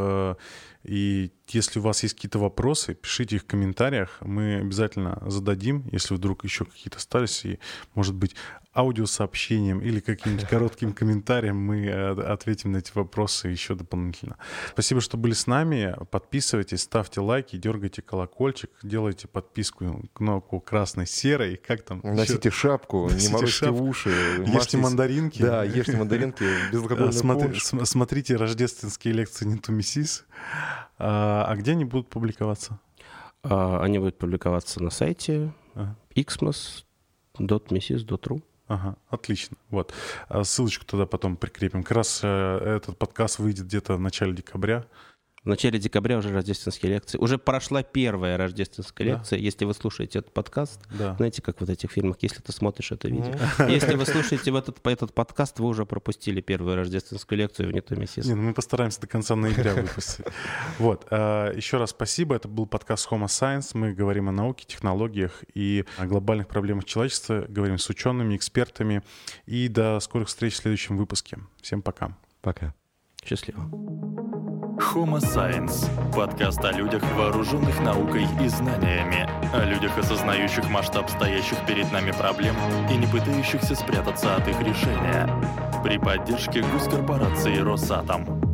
И если у вас есть какие-то вопросы, пишите их в комментариях. Мы обязательно зададим, если вдруг еще какие-то остались. И, может быть, аудиосообщением или каким-нибудь коротким комментарием мы э, ответим на эти вопросы еще дополнительно. Спасибо, что были с нами. Подписывайтесь, ставьте лайки, дергайте колокольчик, делайте подписку, кнопку красной-серой, как там? Носите еще? шапку, Носите не морозьте шапку. уши. Ешьте мажьтесь... мандаринки. Да, ешьте мандаринки, безалкогольный Смотри, Смотрите рождественские лекции не Тумисис. А, а где они будут публиковаться? А, они будут публиковаться на сайте ага. Ага, отлично. Вот. А ссылочку тогда потом прикрепим. Как раз э, этот подкаст выйдет где-то в начале декабря. В начале декабря уже рождественские лекции. Уже прошла первая рождественская да. лекция. Если вы слушаете этот подкаст, да. знаете, как в этих фильмах, если ты смотришь это видео. Если вы слушаете в этот, этот подкаст, вы уже пропустили первую рождественскую лекцию в Нету Мессис. Не, ну мы постараемся до конца ноября выпустить. Вот. А, еще раз спасибо. Это был подкаст Homo Science. Мы говорим о науке, технологиях и о глобальных проблемах человечества. Говорим с учеными, экспертами. И до скорых встреч в следующем выпуске. Всем пока. Пока. Счастливо. Homo Science – подкаст о людях, вооруженных наукой и знаниями, о людях, осознающих масштаб стоящих перед нами проблем и не пытающихся спрятаться от их решения. При поддержке госкорпорации «Росатом».